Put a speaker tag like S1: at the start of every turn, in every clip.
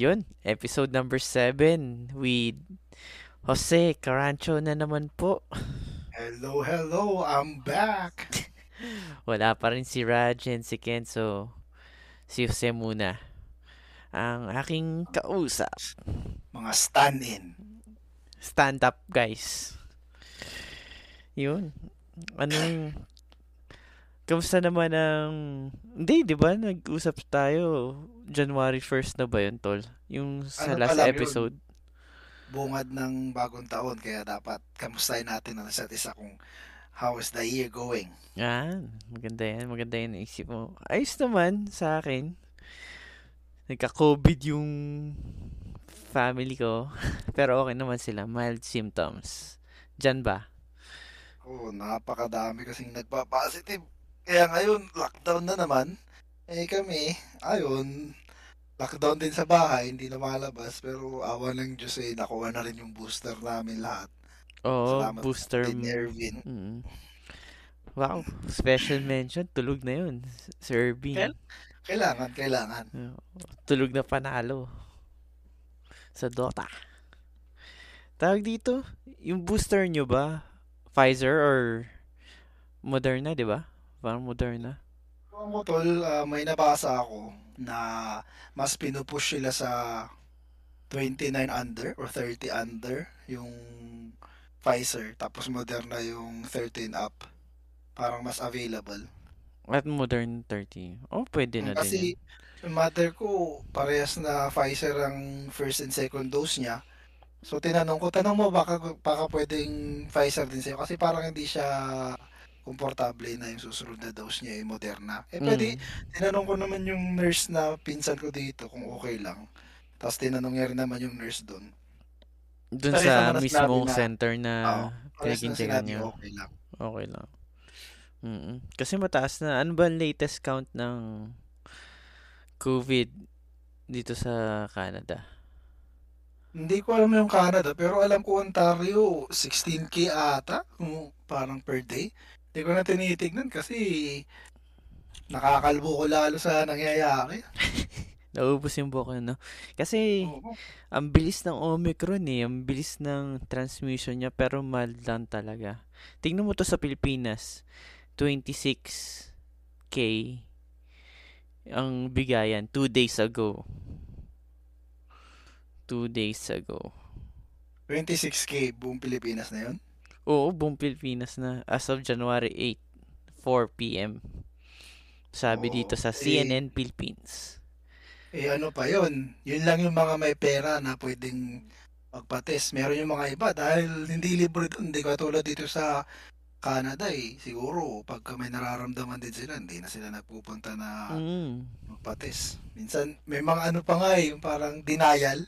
S1: Yun, episode number 7 with Jose Carancho na naman po.
S2: Hello, hello, I'm back.
S1: Wala pa rin si Raj and si Ken, so si Jose muna. Ang aking kausap.
S2: Mga stand-in.
S1: Stand up, guys. Yun. Anong... Kamusta naman ang... Hindi, di ba? Nag-usap tayo. January 1st na ba yun, Tol? Yung sa
S2: Ano
S1: last
S2: pala yun?
S1: episode.
S2: Bungad ng bagong taon, kaya dapat kamustahin natin ang isa't isa kung how is the year going.
S1: Yan. Maganda yan. Maganda yan naisip mo. Ayos naman sa akin. Nagka-COVID yung family ko. Pero okay naman sila. Mild symptoms. Diyan ba?
S2: Oo, napakadami kasing nagpa-positive. Kaya ngayon, lockdown na naman. Eh kami, ayun, lockdown din sa bahay, hindi na malabas. Pero awa ng Diyos eh, nakuha na rin yung booster namin lahat.
S1: Oo,
S2: Salamat
S1: booster.
S2: Din Erwin.
S1: Mm. Wow, special mention. Tulog na yun. Sir Irving.
S2: Kel? Kailangan, kailangan.
S1: Tulog na panalo. Sa Dota. Tawag dito, yung booster nyo ba? Pfizer or Moderna, di ba? Parang Moderna.
S2: Ako tol, ah, may nabasa ako na mas pinupush sila sa 29 under or 30 under yung Pfizer tapos Moderna yung 13 up parang mas available
S1: At Modern 30. Oh, pwede na din
S2: kasi
S1: yun.
S2: yung mother ko parehas na Pfizer ang first and second dose niya so tinanong ko tanong mo baka baka pwedeng Pfizer din sa'yo kasi parang hindi siya komportable na yung susunod na dose niya yung Moderna eh pwede
S1: Mm.
S2: Tinanong ko naman yung nurse na pinsan ko dito kung okay lang. Tapos tinanong niya rin naman yung nurse doon. Parehas
S1: sa mismong
S2: na,
S1: center na kinikintigan
S2: sinabi
S1: niyo.
S2: okay lang.
S1: Okay lang. Mm Kasi mataas na. Ano ba ang latest count ng COVID dito sa Canada?
S2: Hindi ko alam yung Canada, pero alam ko Ontario, 16k ata, kung parang per day. Hindi ko na tinitignan kasi nakakalbo ko lalo sa nangyayari.
S1: Naubos yung buhok yun, no? Kasi
S2: Oo.
S1: ang bilis ng Omicron eh. Ang bilis ng transmission niya pero mild lang talaga. Tingnan mo to sa Pilipinas. 26k ang bigayan 2 days ago. 2 days ago.
S2: 26k buong Pilipinas na yun.
S1: Oo, buong Pilipinas na as of January 8, 4 p.m. Sabi dito
S2: Oo.
S1: sa
S2: Eh,
S1: CNN Philippines.
S2: eh ano pa yun? Yun lang yung mga may pera na pwedeng magpa-test. Meron yung mga iba dahil hindi libre doon. Hindi katulad dito sa Canada eh. Siguro pagka may nararamdaman din sila, hindi na sila nagpupunta na
S1: Mm.
S2: magpa-test. Minsan may mga ano pa nga eh, yung parang denial.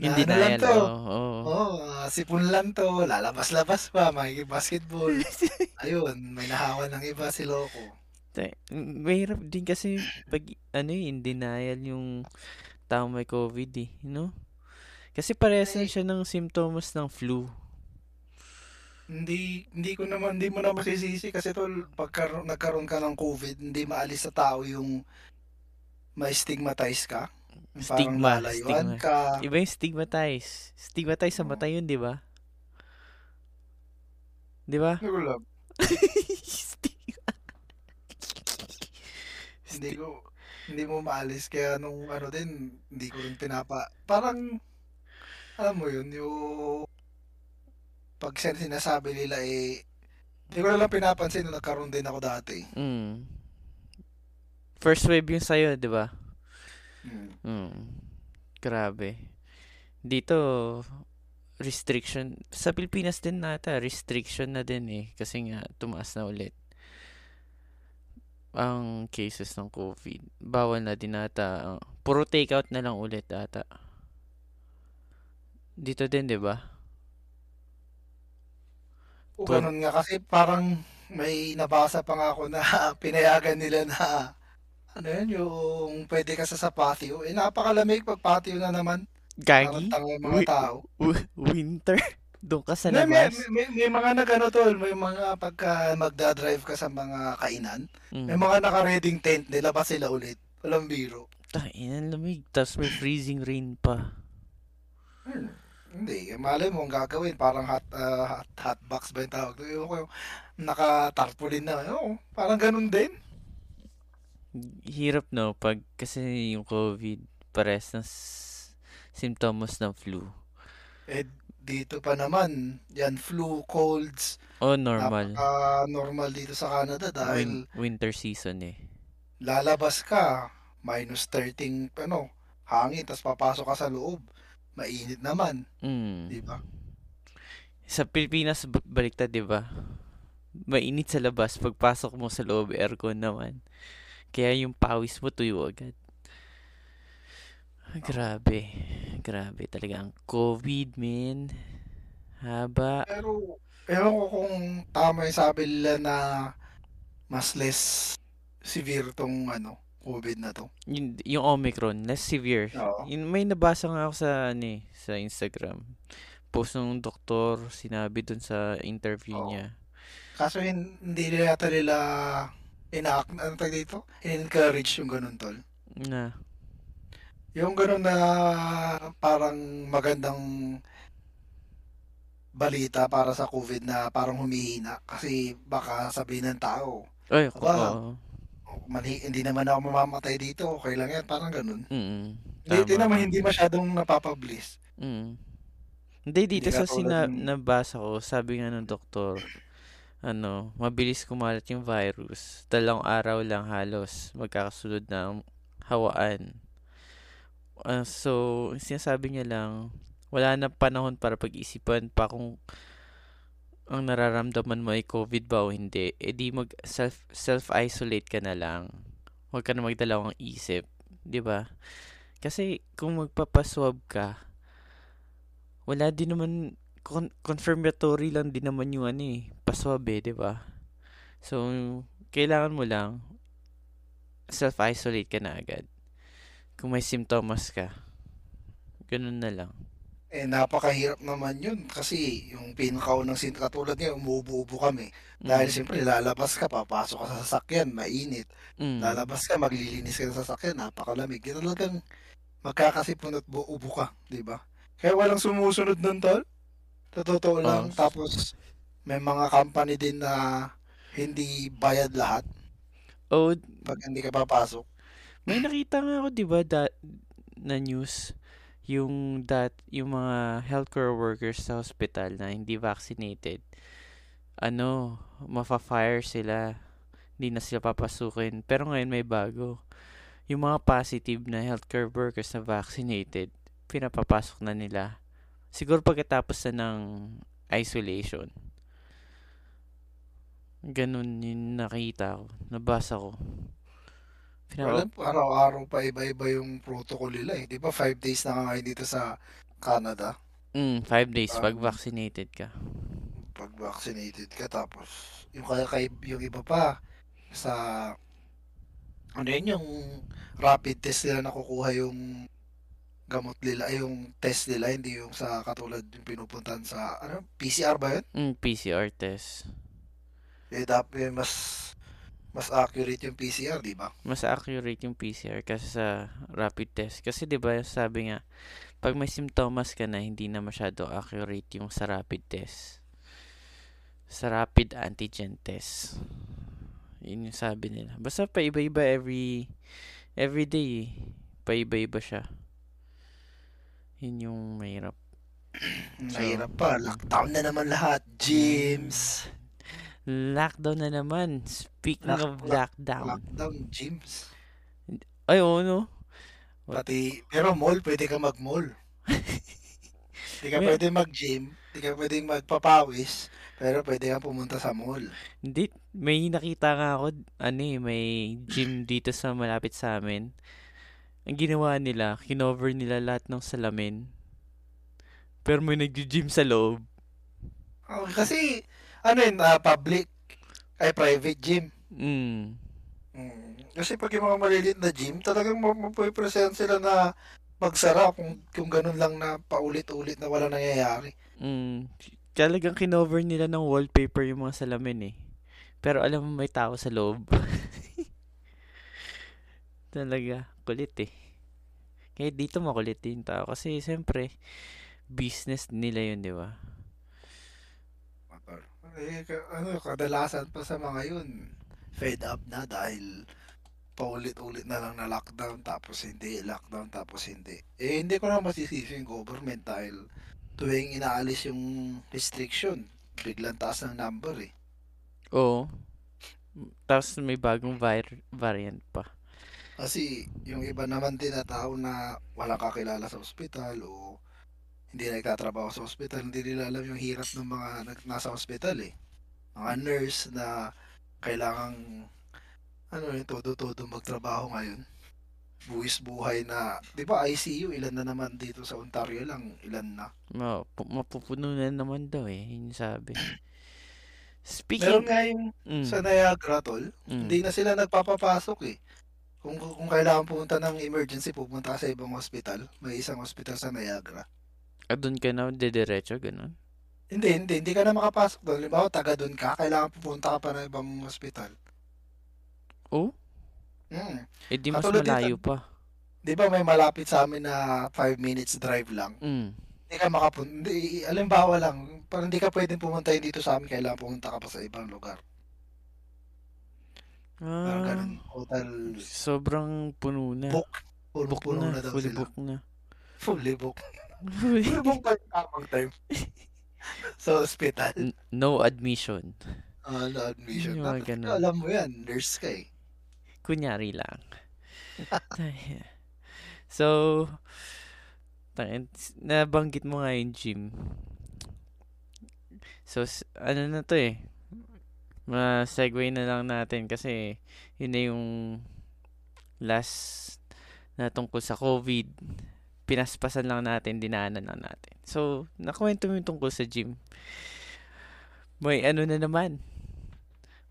S2: Na
S1: Hindi
S2: ano
S1: na
S2: lang
S1: yan,
S2: to.
S1: oo.
S2: Oh, sipon lang to. Lalabas-labas pa. Makikip-basketball. Ayun, may nahawan ng iba si Loco.
S1: Mahirap din kasi pag ano eh, in denial yung taong may COVID eh, no? Kasi parehas
S2: Eh,
S1: siya ng symptoms ng flu.
S2: Hindi hindi ko naman hindi mo na masisisi kasi tol pagka nagkaroon ka ng COVID, hindi maalis sa tao yung may stigmatize ka. Parang
S1: Stigma, stigma.
S2: ka.
S1: Iba yung stigmatize. Stigmatize sa mata yun, di ba? Di ba?
S2: Hindi ko alam.
S1: Stig-
S2: Hindi ko hindi mo maalis kaya nung ano din hindi ko rin pinapa parang alam mo yun yung pag sin- sinasabi nila eh hindi ko lang pinapansin na nagkaroon din ako dati.
S1: Mm. First wave yung sa'yo, di ba?
S2: Hmm.
S1: Mm. Grabe. Dito, restriction. Sa Pilipinas din nata, restriction na din eh. Kasi nga, tumaas na ulit ang cases ng COVID. Bawal na din ata. ang- Puro takeout na lang ulit ata. Dito din, di ba?
S2: O ganun nga kasi parang may nabasa pa nga ako na pinayagan nila na ano yun, yung pwede ka sa sa patio. Eh napakalamig pag patio na naman.
S1: Gagi?
S2: yung mga tao.
S1: wi- winter? Doon ka sa
S2: May, may,
S1: labas?
S2: may, may mga nagano tol, may mga pagka magdadrive ka sa mga kainan, may
S1: Mm.
S2: mga naka-reading tent, nilabas sila ulit. Walang biro.
S1: Tangina, lamig. Tapos may freezing rain pa.
S2: Hmm, hindi, malay mo ang gagawin, parang hot, ah, hot, hot box ba yung tawag? Ewan ko naka-tarpaulin na. Oo, parang ganun din.
S1: Hirap no, pag kasi yung COVID, pares ng s- symptoms ng flu.
S2: Eh, dito pa naman, yan, flu, colds,
S1: Oh, normal.
S2: napaka-normal dito sa Canada dahil
S1: Win- winter season eh.
S2: lalabas ka, minus 13, ano, hangin, tapos papasok ka sa loob. Mainit naman,
S1: Mm.
S2: di ba?
S1: Sa Pilipinas, baliktad, di ba? Mainit sa labas, pagpasok mo sa loob, aircon naman. Kaya yung pawis mo tuyo agad. Ah, Grabe. Grabe talaga ang COVID, man. Haba.
S2: Pero, ewan ko kung tama yung sabi nila na mas less severe tong ano, COVID na to.
S1: Yung, yung Omicron, less severe.
S2: Oo.
S1: Yun, may nabasa nga ako sa, ano eh, sa Instagram. Post ng doktor, sinabi dun sa interview
S2: Oo.
S1: niya.
S2: Kaso hin- hindi nila yata nila ina ano dito? In-encourage yung ganun tol.
S1: Na,
S2: Yung ganun na parang magandang balita para sa COVID na parang humihina kasi baka sabihin ng tao,
S1: ay, ako, oo.
S2: mali, hindi naman ako mamamatay dito, okay lang yan, parang ganun.
S1: Mm,
S2: Hindi,
S1: tama
S2: naman hindi masyadong napapablis.
S1: Mm. Hindi, dito
S2: Hindi
S1: sa sina nabasa ko, sabi nga ng doktor, ano, mabilis kumalat yung virus. Dalawang araw lang halos magkakasunod ng hawaan. Ah, so, sinasabi niya lang, wala na panahon para pag-isipan pa kung ang nararamdaman mo ay COVID ba o hindi. E di mag self self-isolate ka na lang. Huwag ka na magdalawang isip, ba? Kasi kung magpapaswab ka, wala din naman con- confirmatory lang din naman yung ano eh, paswab eh, 'di ba? So, kailangan mo lang self-isolate ka na agad. Kung may symptoms ka, ganun na lang.
S2: eh napakahirap naman yun kasi yung pinakaunang sin katulad ngayon umuubo-ubo kami dahil
S1: Mm.
S2: siyempre lalabas ka papasok ka sa sasakyan mainit
S1: Mm.
S2: lalabas ka maglilinis ka sa sasakyan napakalamig yun talagang magkakasipon at bu- ubo ka di ba kaya walang sumusunod nun tol sa totoo
S1: Oh,
S2: lang tapos may mga company din na hindi bayad lahat
S1: oh,
S2: pag hindi ka papasok.
S1: May nakita nga ako 'di ba da- na news yung dat yung mga healthcare workers sa hospital na hindi vaccinated. Ano mafa-fire sila hindi na sila papasukin. Pero ngayon may bago. Yung mga positive na healthcare workers na vaccinated pinapapasok na nila siguro pagkatapos na ng isolation ganun yung nakita ko nabasa ko
S2: Well,
S1: Pinapa-
S2: araw-araw pa iba-iba yung protocol nila eh. Di ba five days na nga ngayon dito sa Canada?
S1: Mm, five days pag
S2: Um,
S1: vaccinated ka.
S2: pag vaccinated ka tapos yung kaya kay yung iba pa sa ano yun yung rapid test nila nakukuha yung gamot nila yung test nila hindi yung sa katulad yung pinupuntahan sa ano PCR ba yun?
S1: Mm, PCR test.
S2: Eh dapat mas mas accurate yung PCR, di ba?
S1: Mas accurate yung PCR kasi sa rapid test. Kasi 'di ba sabi nga, pag may symptoms ka na, hindi na masyado accurate yung sa rapid test. Sa rapid antigen test. Yun yung sabi nila. Basta pa iba-iba every every day. eh. Pa-iba-iba siya. Yun yung mahirap. So,
S2: Mahirap pa, lockdown na naman lahat. Gyms,
S1: lockdown na naman. Speaking
S2: lock,
S1: of
S2: lock,
S1: lockdown.
S2: lockdown gyms.
S1: Ay, oo, no? What?
S2: Pati, pero mall, pwede ka mag-mall. Hindi ka pwede mag-gym, hindi ka pwede magpapawis, pero pwede ka pumunta sa mall.
S1: Hindi, may nakita nga ako, ano eh, may gym dito sa malapit sa amin. Ang ginawa nila, kinover nila lahat ng salamin. Pero may nag-gym sa loob.
S2: Oh, kasi, ano yun, ah, public, ay private gym.
S1: Mm.
S2: Mm. Kasi pag yung mga maliliit na gym, talagang mapupresent sila na magsara kung, kung ganun lang na paulit-ulit na wala nangyayari.
S1: Mm. Talagang kinover nila ng wallpaper yung mga salamin eh. Pero alam mo may tao sa loob. Talaga, kulit eh. Kaya dito makulit din tao. Kasi siyempre, business nila yun, di ba?
S2: Motor. Eh, ano, kadalasan pa sa mga yun, fed up na dahil paulit-ulit na lang na lockdown tapos hindi, lockdown tapos hindi. Eh, hindi ko na masisisi yung government dahil tuwing inaalis yung restriction, biglang taas ng number eh.
S1: Oo. Tapos may bagong var- variant pa.
S2: Kasi yung iba naman din na tao na walang kakilala sa ospital o hindi nagtatrabaho sa ospital, hindi nila alam yung hirap ng mga nasa ospital eh. Mga nurse na kailangang ano yun, todo-todo magtrabaho ngayon. Buwis buhay na, di ba ICU, ilan na naman dito sa Ontario lang, ilan na.
S1: Ma pu- mapupuno na naman daw eh. Yun yung sabi.
S2: Meron
S1: Speaking...
S2: nga yung
S1: Mm,
S2: sa Niagara, tol,
S1: mm.
S2: hindi na sila nagpapapasok eh. Kung, kung kailangan pumunta ng emergency, pupunta ka sa ibang hospital. May isang hospital sa Niagara.
S1: Ah, doon ka na dediretso, ganun?
S2: Hindi, hindi. Hindi ka na makapasok doon. Halimbawa, taga doon ka. Kailangan pupunta ka pa ng ibang hospital.
S1: Oh?
S2: Mm.
S1: Eh di mas
S2: Katulad dito.
S1: malayo pa.
S2: Di ba may malapit sa amin na 5 minutes drive lang?
S1: Mm.
S2: Hindi ka makapunta. Hindi, alimbawa lang, parang hindi ka pwedeng pumunta dito sa amin. Kailangan pumunta ka pa sa ibang lugar. Parang
S1: Ah,
S2: ganun. Hotel
S1: sobrang puno na.
S2: book.
S1: Book
S2: Puno-puno
S1: na,
S2: na daw
S1: fully
S2: sila.
S1: book na.
S2: Fully book. Fully book pa yung tamang time. sa hospital.
S1: N- no admission.
S2: Ah, na admission.
S1: Yung
S2: Dapat
S1: ganun.
S2: alam mo yan. Nurse ka eh.
S1: Kunyari lang. so, nabanggit mo nga yung gym. So, ano na to eh. Ma-segue na lang natin kasi yun na yung last na tungkol sa COVID. Pinaspasan lang natin, dinaanan lang natin. So, nakwento mo yung tungkol sa gym. May ano na naman.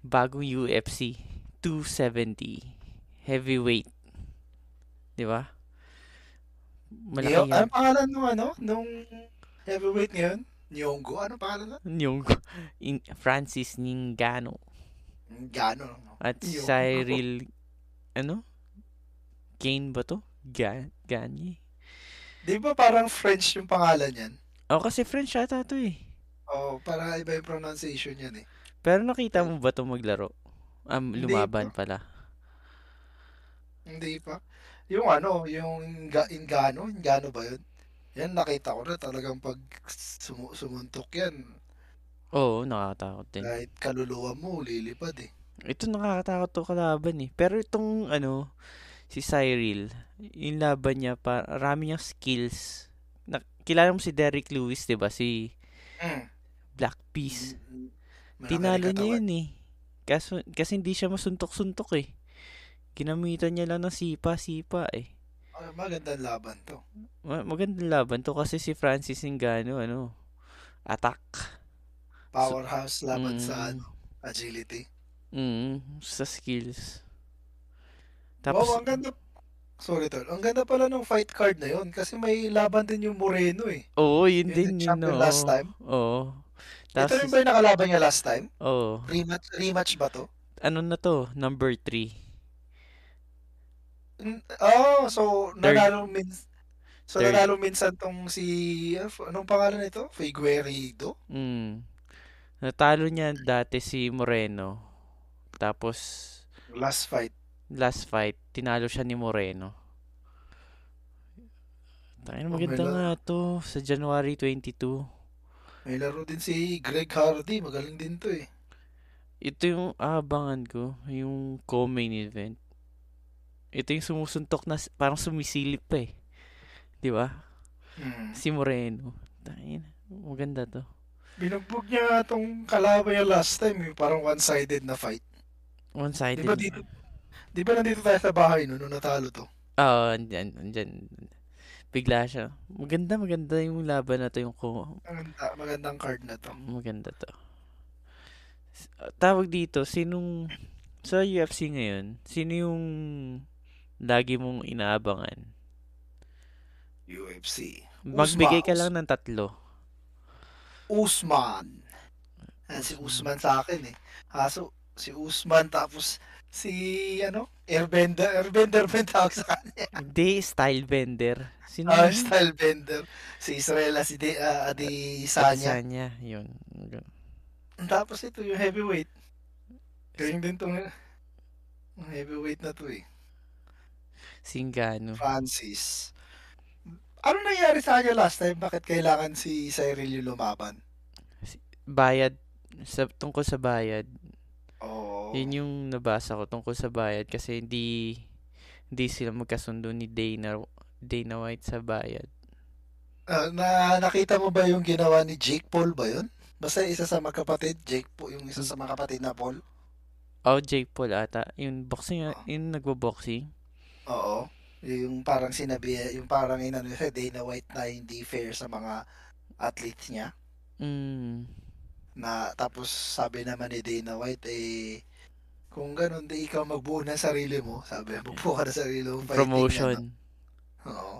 S1: Bagong UFC. 270. Heavyweight. Di ba? Malaki
S2: Yo,
S1: yan.
S2: ano pangalan nung ano? Nung heavyweight ngayon? Nyonggo? Ano pangalan na?
S1: Yung in, Francis Ningano.
S2: Gano. No?
S1: At
S2: Yung-
S1: Cyril, ano? Kane ba to? Ga Gagne?
S2: Di ba parang French yung pangalan yan?
S1: Oh, kasi French ata to eh.
S2: Oh, para iba yung pronunciation yan eh.
S1: Pero nakita mo ba to maglaro? Um,
S2: Hindi
S1: lumaban pala.
S2: Hindi pa. Yung ano, yung Inga, Ingano, Ingano ba yun? Yan, nakita ko na talagang pag sumu- sumuntok yan,
S1: Oo, nakakatakot din.
S2: kahit kaluluwa mo, lilipad eh.
S1: Ito nakakatakot to kalaban eh. Pero itong ano, si Cyril, yung laban niya, parami niyang skills. Na, kilala mo si Derrick Lewis, di ba? Si
S2: Mm.
S1: Black Peace.
S2: Malaki
S1: Tinalo niya yun eh. Kaso, kasi hindi siya masuntok-suntok eh. Ginamitan niya lang ng sipa-sipa eh.
S2: Ah, magandang laban to.
S1: Ma- magandang laban to kasi si Francis Ngannou, ano, attack.
S2: Powerhouse laban sa
S1: Mm,
S2: ano, agility.
S1: mm, sa skills.
S2: Wow,
S1: Tapos,
S2: ang ganda. Sorry, tol. Ang ganda pala ng fight card na yun kasi may laban din yung Moreno eh.
S1: oo, yun
S2: Yun
S1: din yun,
S2: champion
S1: oo.
S2: last time.
S1: Oo.
S2: Ito
S1: Tapos,
S2: rin ba yung nakalaban niya last time?
S1: oo.
S2: Rematch, rematch ba to?
S1: Ano na to? Number 3.
S2: Oh, so
S1: Third.
S2: nanalo min So
S1: Third.
S2: nanalo minsan tong si ano, anong pangalan nito? Figueiredo?
S1: Mm. Natalo niya dati si Moreno. Tapos,
S2: Last fight.
S1: last fight, tinalo siya ni Moreno. Tayo
S2: Oh,
S1: maganda
S2: la-
S1: nga to sa January 22.
S2: May laro din si Greg Hardy, magaling din to eh.
S1: Ito yung aabangan ko, yung co-main event. Ito yung sumusuntok na parang sumisilip pa eh. 'Di ba?
S2: Hmm.
S1: Si Moreno. Tayo maganda to.
S2: Binugbog niya tong kalaban niya last time, yung parang one-sided na fight. Di
S1: One-sided.
S2: ba dito? Di ba nandito tayo sa bahay no, nung natalo to?
S1: Oo, andyan, andyan. Bigla siya. Maganda, maganda yung laban na to. Yung ko,
S2: Maganda, magandang card na to.
S1: maganda to. Tawag dito, sinong, sa UFC ngayon, sino yung lagi mong inaabangan?
S2: UFC.
S1: Magbigay ka
S2: Usman.
S1: lang ng tatlo.
S2: Usman. Yan si Usman sa akin eh. Kaso, si Usman tapos Si, ano? Airbender. Airbender ba tawag sa kanya?
S1: Hindi, style bender. Sino
S2: Ah,
S1: yun?
S2: style bender. Si Israel si De, ah, Adesanya.
S1: Adesanya, yun. Yun.
S2: Tapos ito yung heavyweight. Galing din tong heavyweight na to eh.
S1: Singano.
S2: Francis. Ano nangyari sa kanya last time? Bakit kailangan si Cyril yung lumaban?
S1: Bayad. Sa, tungkol sa bayad.
S2: Oo.
S1: Yun yung nabasa ko tungkol sa bayad kasi hindi hindi sila magkasundo ni Dana Dana White sa bayad.
S2: Ah, na nakita mo ba yung ginawa ni Jake Paul ba yun? Basta isa sa magkapatid, Jake Paul, yung isa sa mga kapatid na Paul.
S1: Oh, Jake Paul ata. Yung boxing,
S2: Oo.
S1: yung nagbo-boxing.
S2: Oo. Yung parang sinabi, yung parang inano siya, Dana White na hindi fair sa mga athletes niya.
S1: Mm.
S2: Na tapos sabi naman ni Dana White eh kung ganun di ikaw magbuo ng sarili mo, sabi, magbuo ka ng sarili mo
S1: Promotion.
S2: ano. Oo.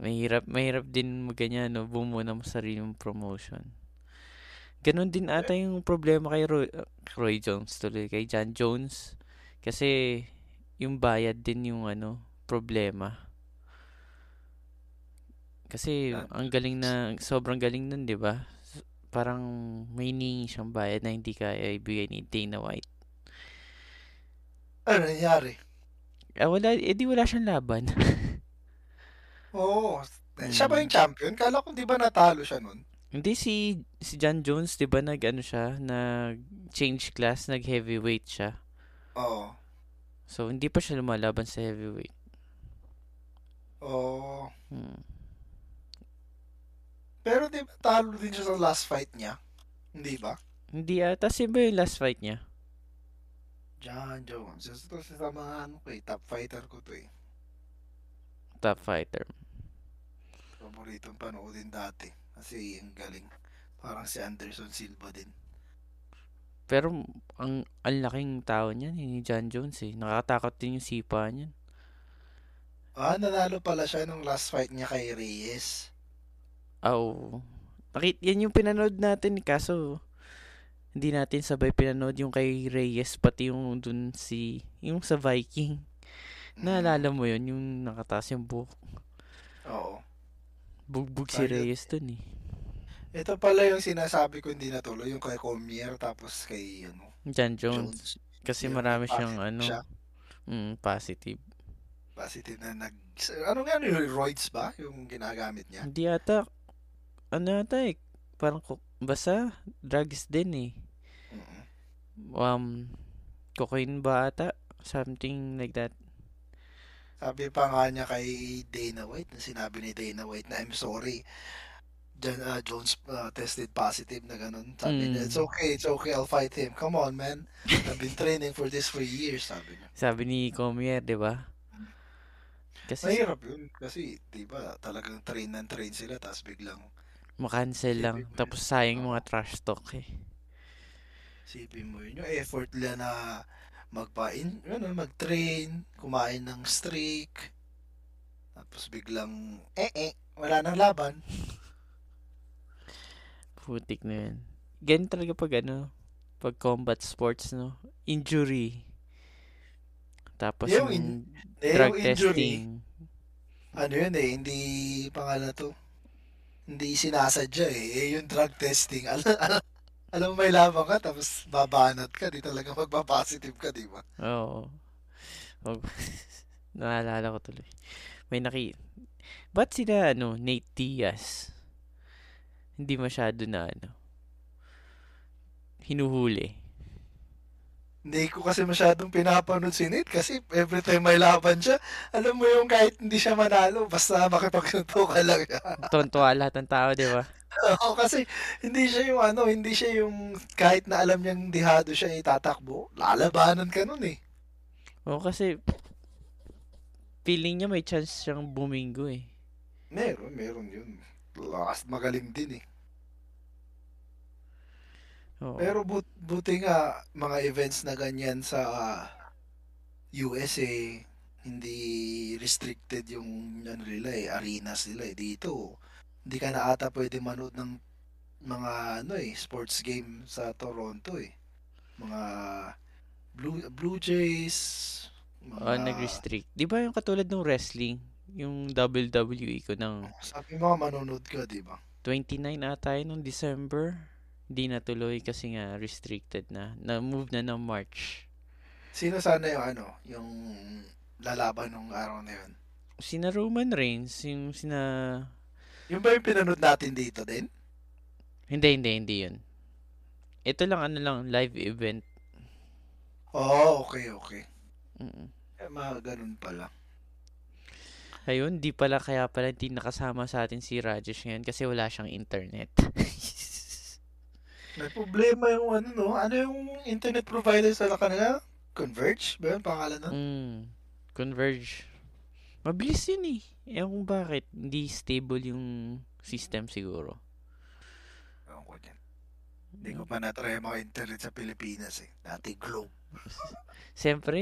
S1: Mahirap, mahirap din maganyan, no? Bumuo ng sarili mong promotion. Ganon din ata yung problema kay Roy, Roy Jones tuloy, kay John Jones. Kasi yung bayad din yung ano, problema. Kasi
S2: Ah.
S1: ang galing na, sobrang galing nun, di ba? Parang may hinihingi siyang bayad na hindi kaya ibigay ni Dana White.
S2: Ano nangyari?
S1: Ah, wala, edi wala siyang laban.
S2: Oo. Siya ba
S1: Mm.
S2: yung champion? Kala ko di ba natalo siya nun?
S1: Hindi si si John Jones, 'di ba, nag ano siya, nag change class, nag heavyweight siya.
S2: Oo.
S1: So hindi pa siya lumalaban sa heavyweight.
S2: Oo.
S1: Hmm.
S2: Pero di ba talo din siya sa last fight niya? Hindi ba?
S1: Hindi ata si ba yung last fight niya?
S2: John Jones. Ito sa mga ano ko eh, top fighter ko to eh.
S1: Top fighter.
S2: Paboritong panoodin dati. Kasi ang galing. Parang si Anderson Silva din.
S1: Pero ang ang laking tao niyan eh, ni John Jones eh. Nakakatakot din yung sipa niyan.
S2: Ah, nanalo pala siya nung last fight niya kay Reyes.
S1: Ah, oo. Nakit yan yung pinanood natin kaso hindi natin sabay pinanood yung kay Reyes pati yung dun si yung sa Viking.
S2: Mm.
S1: Naalala mo yun yung nakataas yung buhok.
S2: Oo.
S1: Bugbog si. Reyes dun eh.
S2: Ito pala yung sinasabi ko hindi natuloy. Yung kay Cormier tapos kay ano,
S1: John Jones.
S2: Jones.
S1: Kasi
S2: Yung
S1: marami siyang ano,
S2: siya.
S1: mm, positive.
S2: Positive na nag... Ano nga yung roids ba? Yung ginagamit niya?
S1: Hindi ata, ano ata eh, parang basta drugs din eh.
S2: Mm-mm.
S1: Um, cocaine ba ata? Something like that.
S2: Sabi pa nga niya kay Dana White, na sinabi ni Dana White na I'm sorry. John, uh, Jones uh, tested positive na ganun. Sabi niya,
S1: Mm.
S2: it's okay, it's okay, I'll fight him. Come on, man. I've been training for this for years, sabi niya.
S1: Sabi ni Comier, di ba? Kasi
S2: Mahirap yun. Kasi, di ba, talagang train and train sila, tapos biglang
S1: makancel lang. Tapos sayang mga trash talk eh.
S2: Sipin mo yun. Yung effort nila na magpain, ano, mag-train, kumain ng streak, tapos biglang, eh, eh, wala nang laban.
S1: Putik na yun. Ganun talaga pag ano, pag combat sports, no? Injury. Tapos
S2: Yung
S1: yung,
S2: in- Eh,
S1: drug
S2: yung injury,
S1: testing.
S2: ano yun eh, hindi, pangalan to, hindi sinasadya eh. Eh, yung drug testing, alam, alam, alam mo may laban ka, tapos babanat ka, di talaga magpa-positive ka, di ba?
S1: Oo. Oh. Naalala ko tuloy. May naki... Ba't sila, ano, Nate Diaz? Hindi masyado na, ano, hinuhuli.
S2: Hindi ko kasi masyadong pinapanood si Nate kasi every time may laban siya, alam mo yung kahit hindi siya manalo, basta makipagsuntukan lang siya.
S1: Tontuwa lahat ng tao, di ba?
S2: Oo, kasi hindi siya yung ano, hindi siya yung kahit na alam niyang dihado siya itatakbo, lalabanan ka nun eh.
S1: Oo, kasi feeling niya may chance siyang buminggo eh.
S2: Meron, meron yun. Lakas magaling din eh.
S1: Oo.
S2: Pero but, buti nga mga events na ganyan sa ah, USA, hindi restricted yung ano nila eh, arenas nila eh. Dito, hindi ka na ata pwede manood ng mga ano eh, sports game sa Toronto eh. Mga Blue, Blue Jays, mga,
S1: nag-restrict. Di ba yung katulad ng wrestling? Yung WWE ko ng
S2: sabi mo manonood ka, di ba?
S1: 29 ata yun nung December. Di natuloy kasi nga restricted na. Na-move na ng March.
S2: Sino sana yung ano, yung lalaban nung araw na yun?
S1: Sina Roman Reigns, yung sina...
S2: Yung ba yung pinanood natin dito din?
S1: Hindi, hindi, hindi yun. Ito lang, ano lang, live event.
S2: Oh, okay, okay.
S1: Mm.
S2: Eh, mga ganun pala.
S1: Ayun, di pala kaya pala hindi nakasama sa atin si Rajesh ngayon kasi wala siyang internet.
S2: May problema yung ano, no? Ano yung internet provider sa kanila? Converge? Ba yun pangalan nun?
S1: mm, Converge. Mabilis yun eh. Ewan kung bakit. Hindi stable yung system siguro.
S2: Ewan ko dyan. Hindi ko pa na-try mga internet sa Pilipinas eh. Dati Globe.
S1: Siyempre,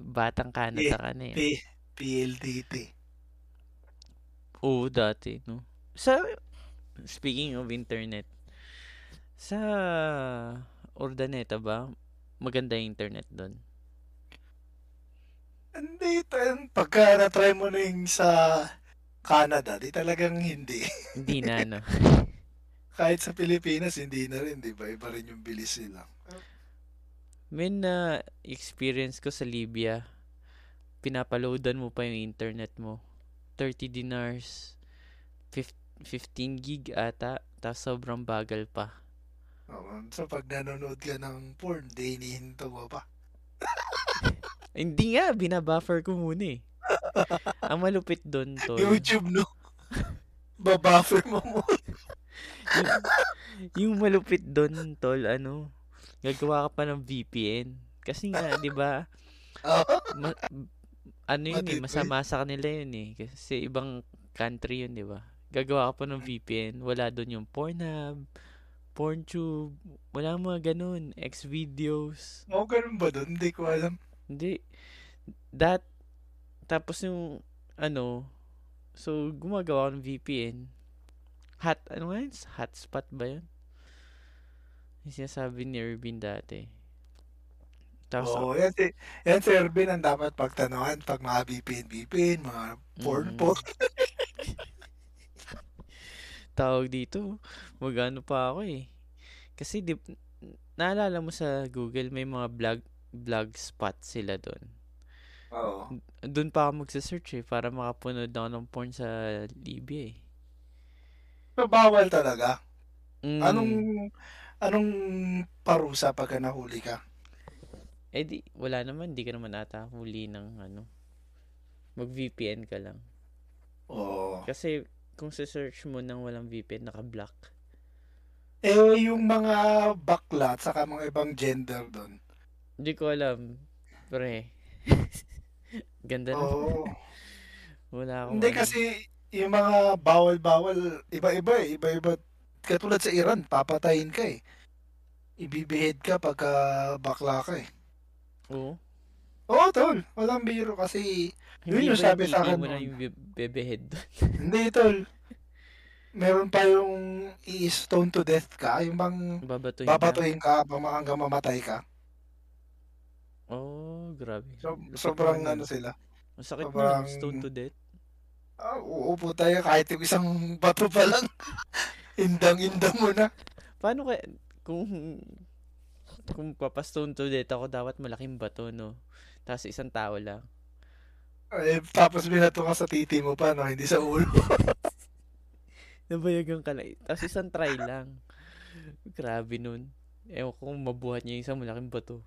S1: batang Canada ka na eh.
S2: P- PLDT.
S1: Oo, dati, no? Sa, speaking of internet, sa Ordaneta ba, maganda yung internet doon?
S2: Hindi, tan- pagka na-try mo na yung sa Canada, di talagang hindi.
S1: Hindi na, no?
S2: Kahit sa Pilipinas, hindi na rin, di ba? Iba rin yung bilis nila.
S1: May na experience ko sa Libya, pinapaloadan mo pa yung internet mo. 30 dinars, fif- 15 gig ata, tapos sobrang bagal pa.
S2: Oo, so pag nanonood ka ng porn, di inihinto mo pa.
S1: Hindi nga, binabuffer ko muna eh. Ang malupit doon, tol.
S2: YouTube, no? Babuffer mo mo.
S1: yung, yung malupit doon, tol, ano, gagawa ka pa ng VPN. Kasi nga, di ba, ma- ano yun eh, masama sa kanila yun eh. Kasi ibang country yun, di ba? Gagawa ka pa ng VPN, wala doon yung Pornhub, PornTube, wala mga ganun, Xvideos.
S2: Oo, ganun ba doon? Hindi ko alam.
S1: Hindi. That, tapos yung, ano, so, gumagawa ng VPN. Hot, ano nga yun? Hotspot ba yun? Yung sinasabi ni Irvin dati. Tapos,
S2: Oo, yan si, yan si Ervin ang dapat pagtanungan pag mga VPN, VPN, mga porn,
S1: Mm.
S2: porn.
S1: tawag dito, magano pa ako eh. Kasi, di, naalala mo sa Google, may mga blog, blog spot sila doon.
S2: Oo.
S1: Doon pa ako magsa-search eh, para makapunod ako ng porn sa Libya eh.
S2: So, bawal talaga.
S1: Mm.
S2: Anong, anong parusa pagka nahuli ka?
S1: Eh di, wala naman, di ka naman ata huli ng ano. Mag-VPN ka lang.
S2: Oo.
S1: Kasi kung sa-search mo nang walang VPN, naka-block.
S2: Eh, yung mga bakla at saka mga ibang gender doon.
S1: Hindi ko alam. Pre. Ganda na.
S2: Oo.
S1: Wala akong
S2: Hindi kasi yung mga bawal-bawal, iba-iba eh. Iba-iba. Katulad sa Iran, papatayin ka eh. Ibibihid ka pagka bakla ka eh.
S1: Oo.
S2: Oo, tol. Walang biro kasi
S1: Hindi
S2: Yun yung sabi sa
S1: hindi
S2: akin
S1: mo na yung be- bebehead doon?
S2: Hindi, tol. Meron pa yung i-stone to death ka, yung bang
S1: Babatuhin ka?
S2: babatuhin ka hanggang hanggang mamatay ka.
S1: Oh, grabe.
S2: So, sobrang ano sila.
S1: Masakit na,
S2: sobrang-
S1: stone to death.
S2: Ah, uupo tayo kahit yung isang bato pa lang. Indang-indang mo na.
S1: Paano kaya, kung, kung papastone to death ako, dapat malaking bato, no? Tapos isang tao lang.
S2: Eh, tapos binato ka sa titi mo pa, no? Hindi sa ulo.
S1: Nabayagan ka lang. Tapos isang try lang. Grabe nun. Ewan ko kung mabuhat niya yung isang malaking bato.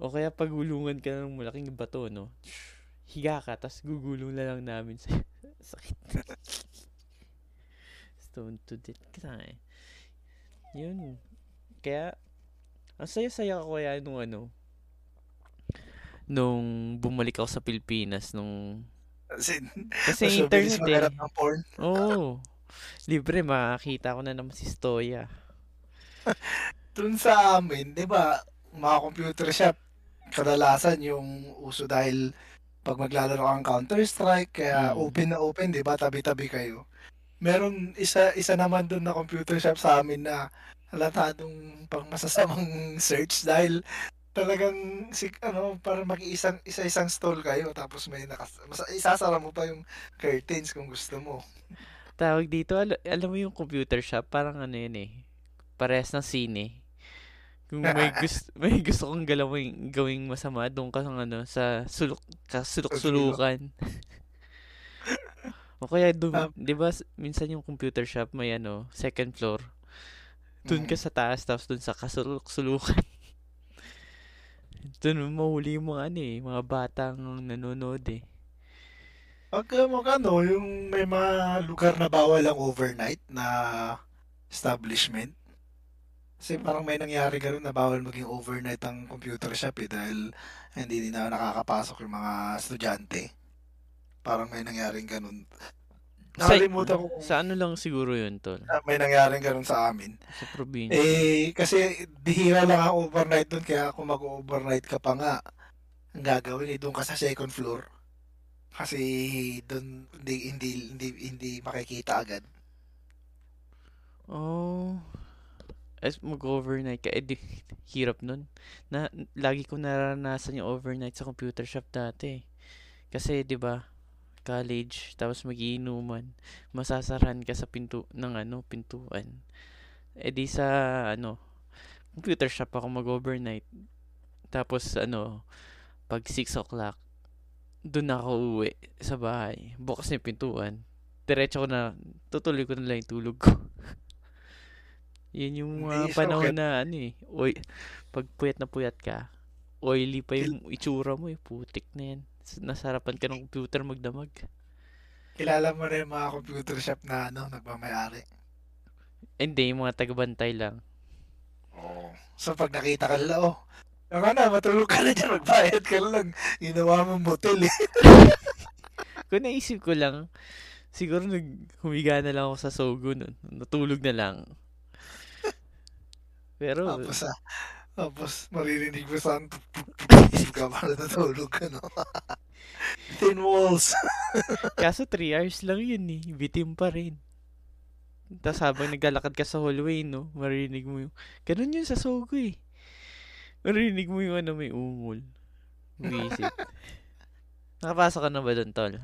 S1: O kaya pagulungan ka ng malaking bato, no? Higa ka, tapos gugulong na lang namin sa sakit. Stone to death ka eh. Yun. Kaya, ang saya-saya ko kaya nung ano, nung bumalik ako sa Pilipinas, nung
S2: Kasi,
S1: internet eh.
S2: ng porn.
S1: Oo. Libre, makakita ko na naman si Stoya.
S2: Dun sa amin, di ba, mga computer shop, kadalasan yung uso dahil pag maglalaro kang Counter-Strike, kaya
S1: Mm.
S2: open na open, di ba, tabi-tabi kayo. Meron isa isa naman dun na computer shop sa amin na halatadong pang masasamang search dahil talagang si ano para mag-isang isa-isang stall kayo tapos may nakas mas, isasara mo pa yung curtains kung gusto mo.
S1: Tawag dito, al- alam mo yung computer shop, parang ano yun eh. Parehas ng sine. Kung may gusto, may gusto kong galawin, gawing masama doon ka sa ano, sa sulok, kasulok-sulukan. o kaya doon,
S2: Um,
S1: di ba, minsan yung computer shop may ano, second floor. Doon ka
S2: mm.
S1: sa taas, tapos doon sa kasulok-sulukan. Doon mo mahuli yung mga ano eh, mga batang nanonood eh.
S2: Pag mag ano, yung may mga lugar na bawal ang overnight na establishment. Kasi parang may nangyari ganun na bawal maging overnight ang computer shop eh dahil hindi na nakakapasok yung mga estudyante. Parang may nangyaring ganun.
S1: Sa,
S2: Nakalimutan ko
S1: sa ano lang siguro yun, tol?
S2: ah, may nangyaring ganun sa amin.
S1: Sa probinsya.
S2: Eh, kasi bihira lang ang overnight doon kaya kung mag-overnight ka pa nga, ang gagawin eh, doon ka sa second floor. Kasi doon hindi hindi hindi hindi makikita agad.
S1: Oh, as mag-overnight ka, eh di, hirap nun. Na, lagi ko naranasan yung overnight sa computer shop dati. Kasi, di ba, college, tapos magiinuman, masasaran ka sa pinto, ng ano, pintuan. Eh di sa, ano, computer shop ako mag-overnight. Tapos, ano, pag 6 o'clock, doon ako uwi sa bahay. Bukas na yung pintuan. Diretso ko na, tutuloy ko na lang yung tulog ko. Yun yung mga
S2: Hindi,
S1: panahon
S2: okay.
S1: na ano eh. Oy, pag puyat na puyat ka, oily pa yung itsura mo eh. Putik na yan. S- Nasarapan ka ng computer magdamag.
S2: Kilala mo yung mga computer shop na ano, nagmamayari.
S1: Eh, Hindi, yung mga tagabantay lang.
S2: Oo. So pag nakita ka nila, oh, yung na, matulog ka na dyan, magbayad ka lang. Ginawa mo motel eh.
S1: Kung naisip ko lang, siguro nag humiga na lang ako sa Sogo nun. Natulog na lang. Pero,
S2: Tapos ah, tapos maririnig mo sa ka para natulog ka, no? Thin walls.
S1: kaso 3 hours lang yun eh. Bitim pa rin. Tapos habang naglalakad ka sa hallway, no, maririnig mo yung, ganun yun sa Sogo eh. Maririnig mo yung ano, may ungol. Visit. Nakapasok ka na ba doon, tol?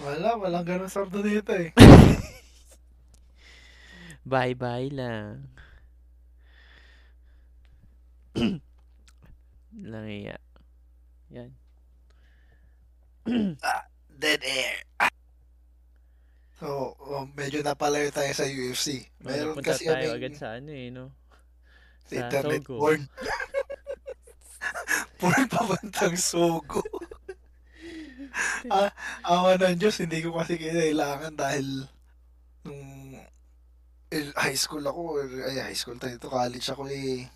S2: Wala, walang ganun sardo dito eh.
S1: Bye-bye lang. lang iya. Yan.
S2: Dead air. So, oh, medyo napalayo tayo sa UFC. Meron
S1: Punta
S2: kasi
S1: tayo
S2: kaming
S1: agad sa ano eh, no? Sa
S2: internet
S1: Sogo.
S2: porn. porn papuntang Sogo. ah, awa ng Diyos, hindi ko kasi kailangan dahil nung eh, high school ako, ay high school tayo college ako eh.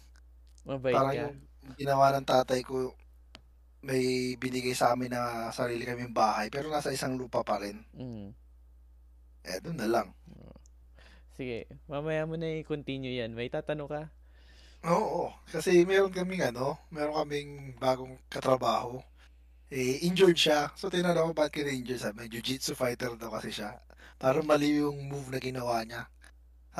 S1: Mabait
S2: Parang
S1: ka.
S2: yung ginawa ng tatay ko, may binigay sa amin na sarili kaming bahay, pero nasa isang lupa pa rin.
S1: Mm.
S2: Eh, doon na lang.
S1: Sige, mamaya mo na i-continue yan. May tatanong ka?
S2: Oo, kasi meron kaming ano, meron kaming bagong katrabaho. Eh, injured siya. So, tinanong ko ba't kina-injured. Sabi, jiu-jitsu fighter daw kasi siya. Parang mali yung move na ginawa niya.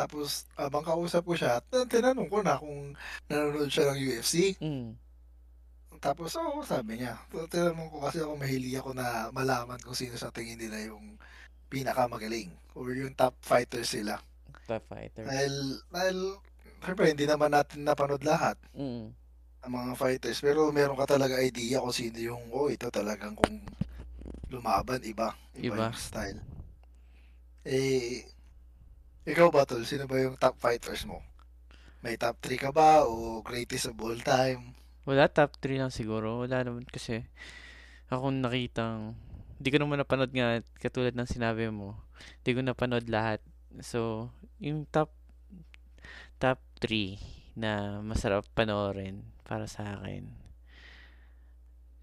S2: Tapos, abang kausap ko siya, tin- tinanong ko na kung nanonood siya ng UFC.
S1: Mm.
S2: Tapos, oo, sabi niya. Tinanong ko kasi ako, mahilig ako na malaman kung sino sa tingin nila yung pinakamagaling. Or yung top fighter sila.
S1: Top fighter.
S2: Dahil, dahil, syempre, hindi naman natin napanood lahat.
S1: Mm.
S2: ang mga fighters. Pero meron ka talaga idea kung sino yung, oh, ito talagang kung lumaban, iba. Iba,
S1: Iba.
S2: yung style. Eh, ikaw ba, Tol? Sino ba yung top fighters mo? May top 3 ka ba? O greatest of all time?
S1: Wala, top 3 lang siguro. Wala naman kasi akong nakitang hindi ko naman napanood nga katulad ng sinabi mo. Hindi ko napanood lahat. So, yung top top 3 na masarap panoorin para sa akin.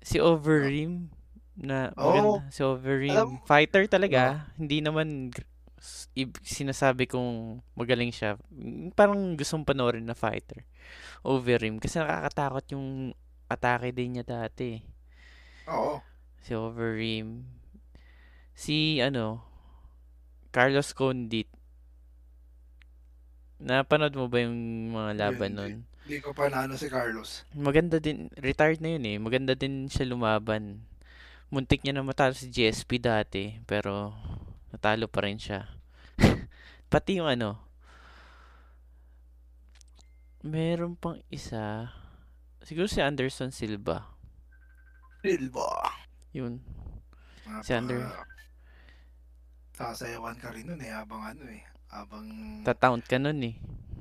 S1: Si Overeem na
S2: Oo.
S1: maganda. Si Overeem,
S2: Alam-
S1: fighter talaga. Hindi naman sinasabi kong magaling siya. Parang gustong panoorin na fighter. Overeem. Kasi nakakatakot yung atake din niya dati.
S2: Oo.
S1: Si Overeem. Si ano, Carlos Condit Napanood mo ba yung mga laban
S2: Hindi.
S1: nun?
S2: Hindi ko pa naano si Carlos.
S1: Maganda din, retired na yun eh. Maganda din siya lumaban. Muntik niya na matalo si GSP dati, pero natalo pa rin siya. Pati yung ano, meron pang isa, siguro si Anderson Silva.
S2: Silva.
S1: Yun.
S2: Mga
S1: Si Ander.
S2: Sasayawan ka rin nun eh, habang ano eh. Habang,
S1: Tatount ka nun eh.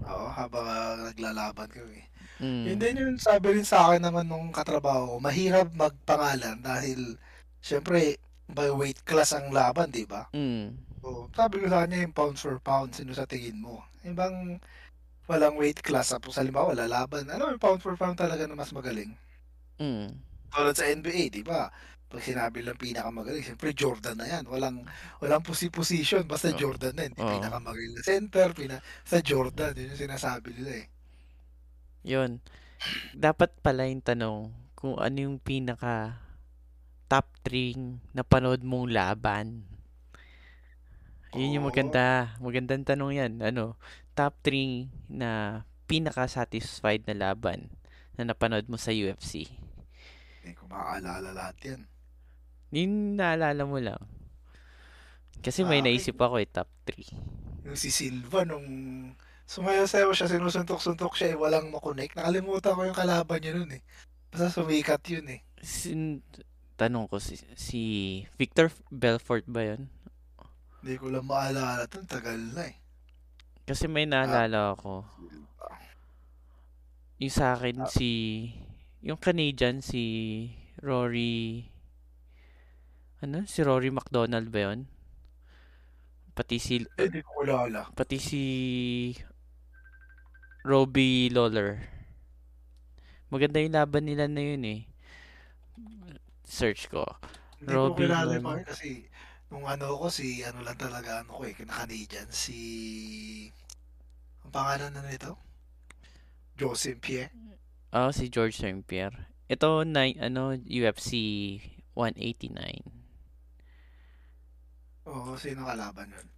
S2: oo, habang ah, naglalaban ka eh.
S1: Mm.
S2: Yun din yung sabi rin sa akin naman nung katrabaho ko, mahirap magpangalan dahil, syempre, by weight class ang laban, di ba?
S1: Mm.
S2: So, sabi ko sa kanya yung pounds for pounds, sino sa tingin mo? Yung bang walang weight class, tapos halimbawa lalaban, ano yung pound for pound talaga na mas magaling?
S1: Mm.
S2: Tulad sa NBA, di ba? Pag sinabi lang pinakamagaling, siyempre Jordan na yan. Walang walang pusi-position, basta
S1: Oo.
S2: Jordan na. Hindi
S1: Oo.
S2: pinakamagaling na center, pina, sa Jordan, yun yung sinasabi nila eh.
S1: Yun. Dapat pala yung tanong kung ano yung pinaka top 3 na panood mong laban. Yun yung maganda. Magandang tanong yan. Ano, top 3 na pinaka-satisfied na laban na napanood mo sa UFC.
S2: Hindi ko maaalala lahat yan.
S1: Yung naalala mo lang. Kasi may
S2: Ah,
S1: naisip ako eh, top 3.
S2: Yung si Silva, nung sumayaw-sayaw siya, sinusuntok-suntok siya, eh, walang makonect. Nakalimutan ko yung kalaban niya nun eh. Basta sumikat yun eh.
S1: Sin tanong ko si, si Victor Belfort ba yun?
S2: Hindi ko lang maalala ito. Tagal na eh.
S1: Kasi may naalala ako. Yung sa akin
S2: Ah.
S1: si yung Canadian si Rory ano si Rory McDonald ba yun? Pati si
S2: Eh, Hindi ko alala.
S1: pati si Robbie Lawler. Maganda yung laban nila na yun eh. Search ko.
S2: Hindi
S1: Robbie
S2: ko kilala rin kasi nung ano ko si ano lang talaga ano ko eh, kina-Canadian si ang pangalan na nito? Joseph Pierre.
S1: Oh, si George St. Pierre. Ito na ano UFC 189.
S2: Oo, sino kalaban nun?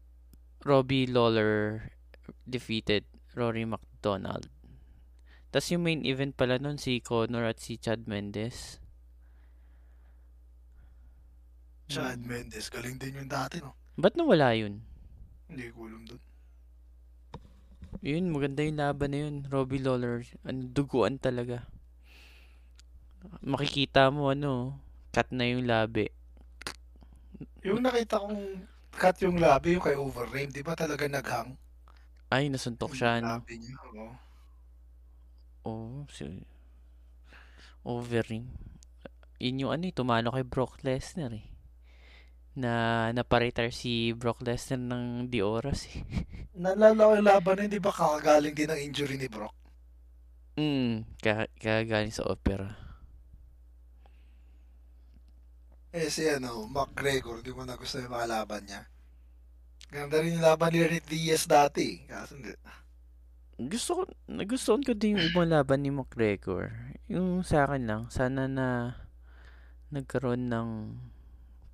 S1: Robbie Lawler defeated Rory McDonald. Tapos yung main event pala nun si Conor at si Chad Mendes.
S2: Chad
S1: Hmm.
S2: Mendes. Galing din yung dati, no?
S1: Ba't nawala yun?
S2: Hindi ko alam dun.
S1: Yun, maganda yung laban na yun. Robbie Lawler, ano, duguan talaga. Makikita mo, ano, cut na yung labi.
S2: Yung nakita kong cut yung labi, yung kay Overeem, di ba talaga naghang?
S1: Ay, nasuntok siya, ano.
S2: labi niya, oo.
S1: Oo, si Overeem. Yun yung ano, eh, tumalo kay Brock Lesnar eh. Na naparetire si Brock Lesnar ng di oras eh.
S2: Nalala ko yung laban na yun, di ba kakagaling din ng injury ni Brock?
S1: Mm, ka kagaling sa opera.
S2: Eh si ano, McGregor, di mo na gusto yung mga laban niya. Ganda rin yung laban ni Diaz dati. Kaso hindi.
S1: Gusto ko, nagustuhan ko din yung ibang laban ni McGregor. Yung sa akin lang, sana na nagkaroon ng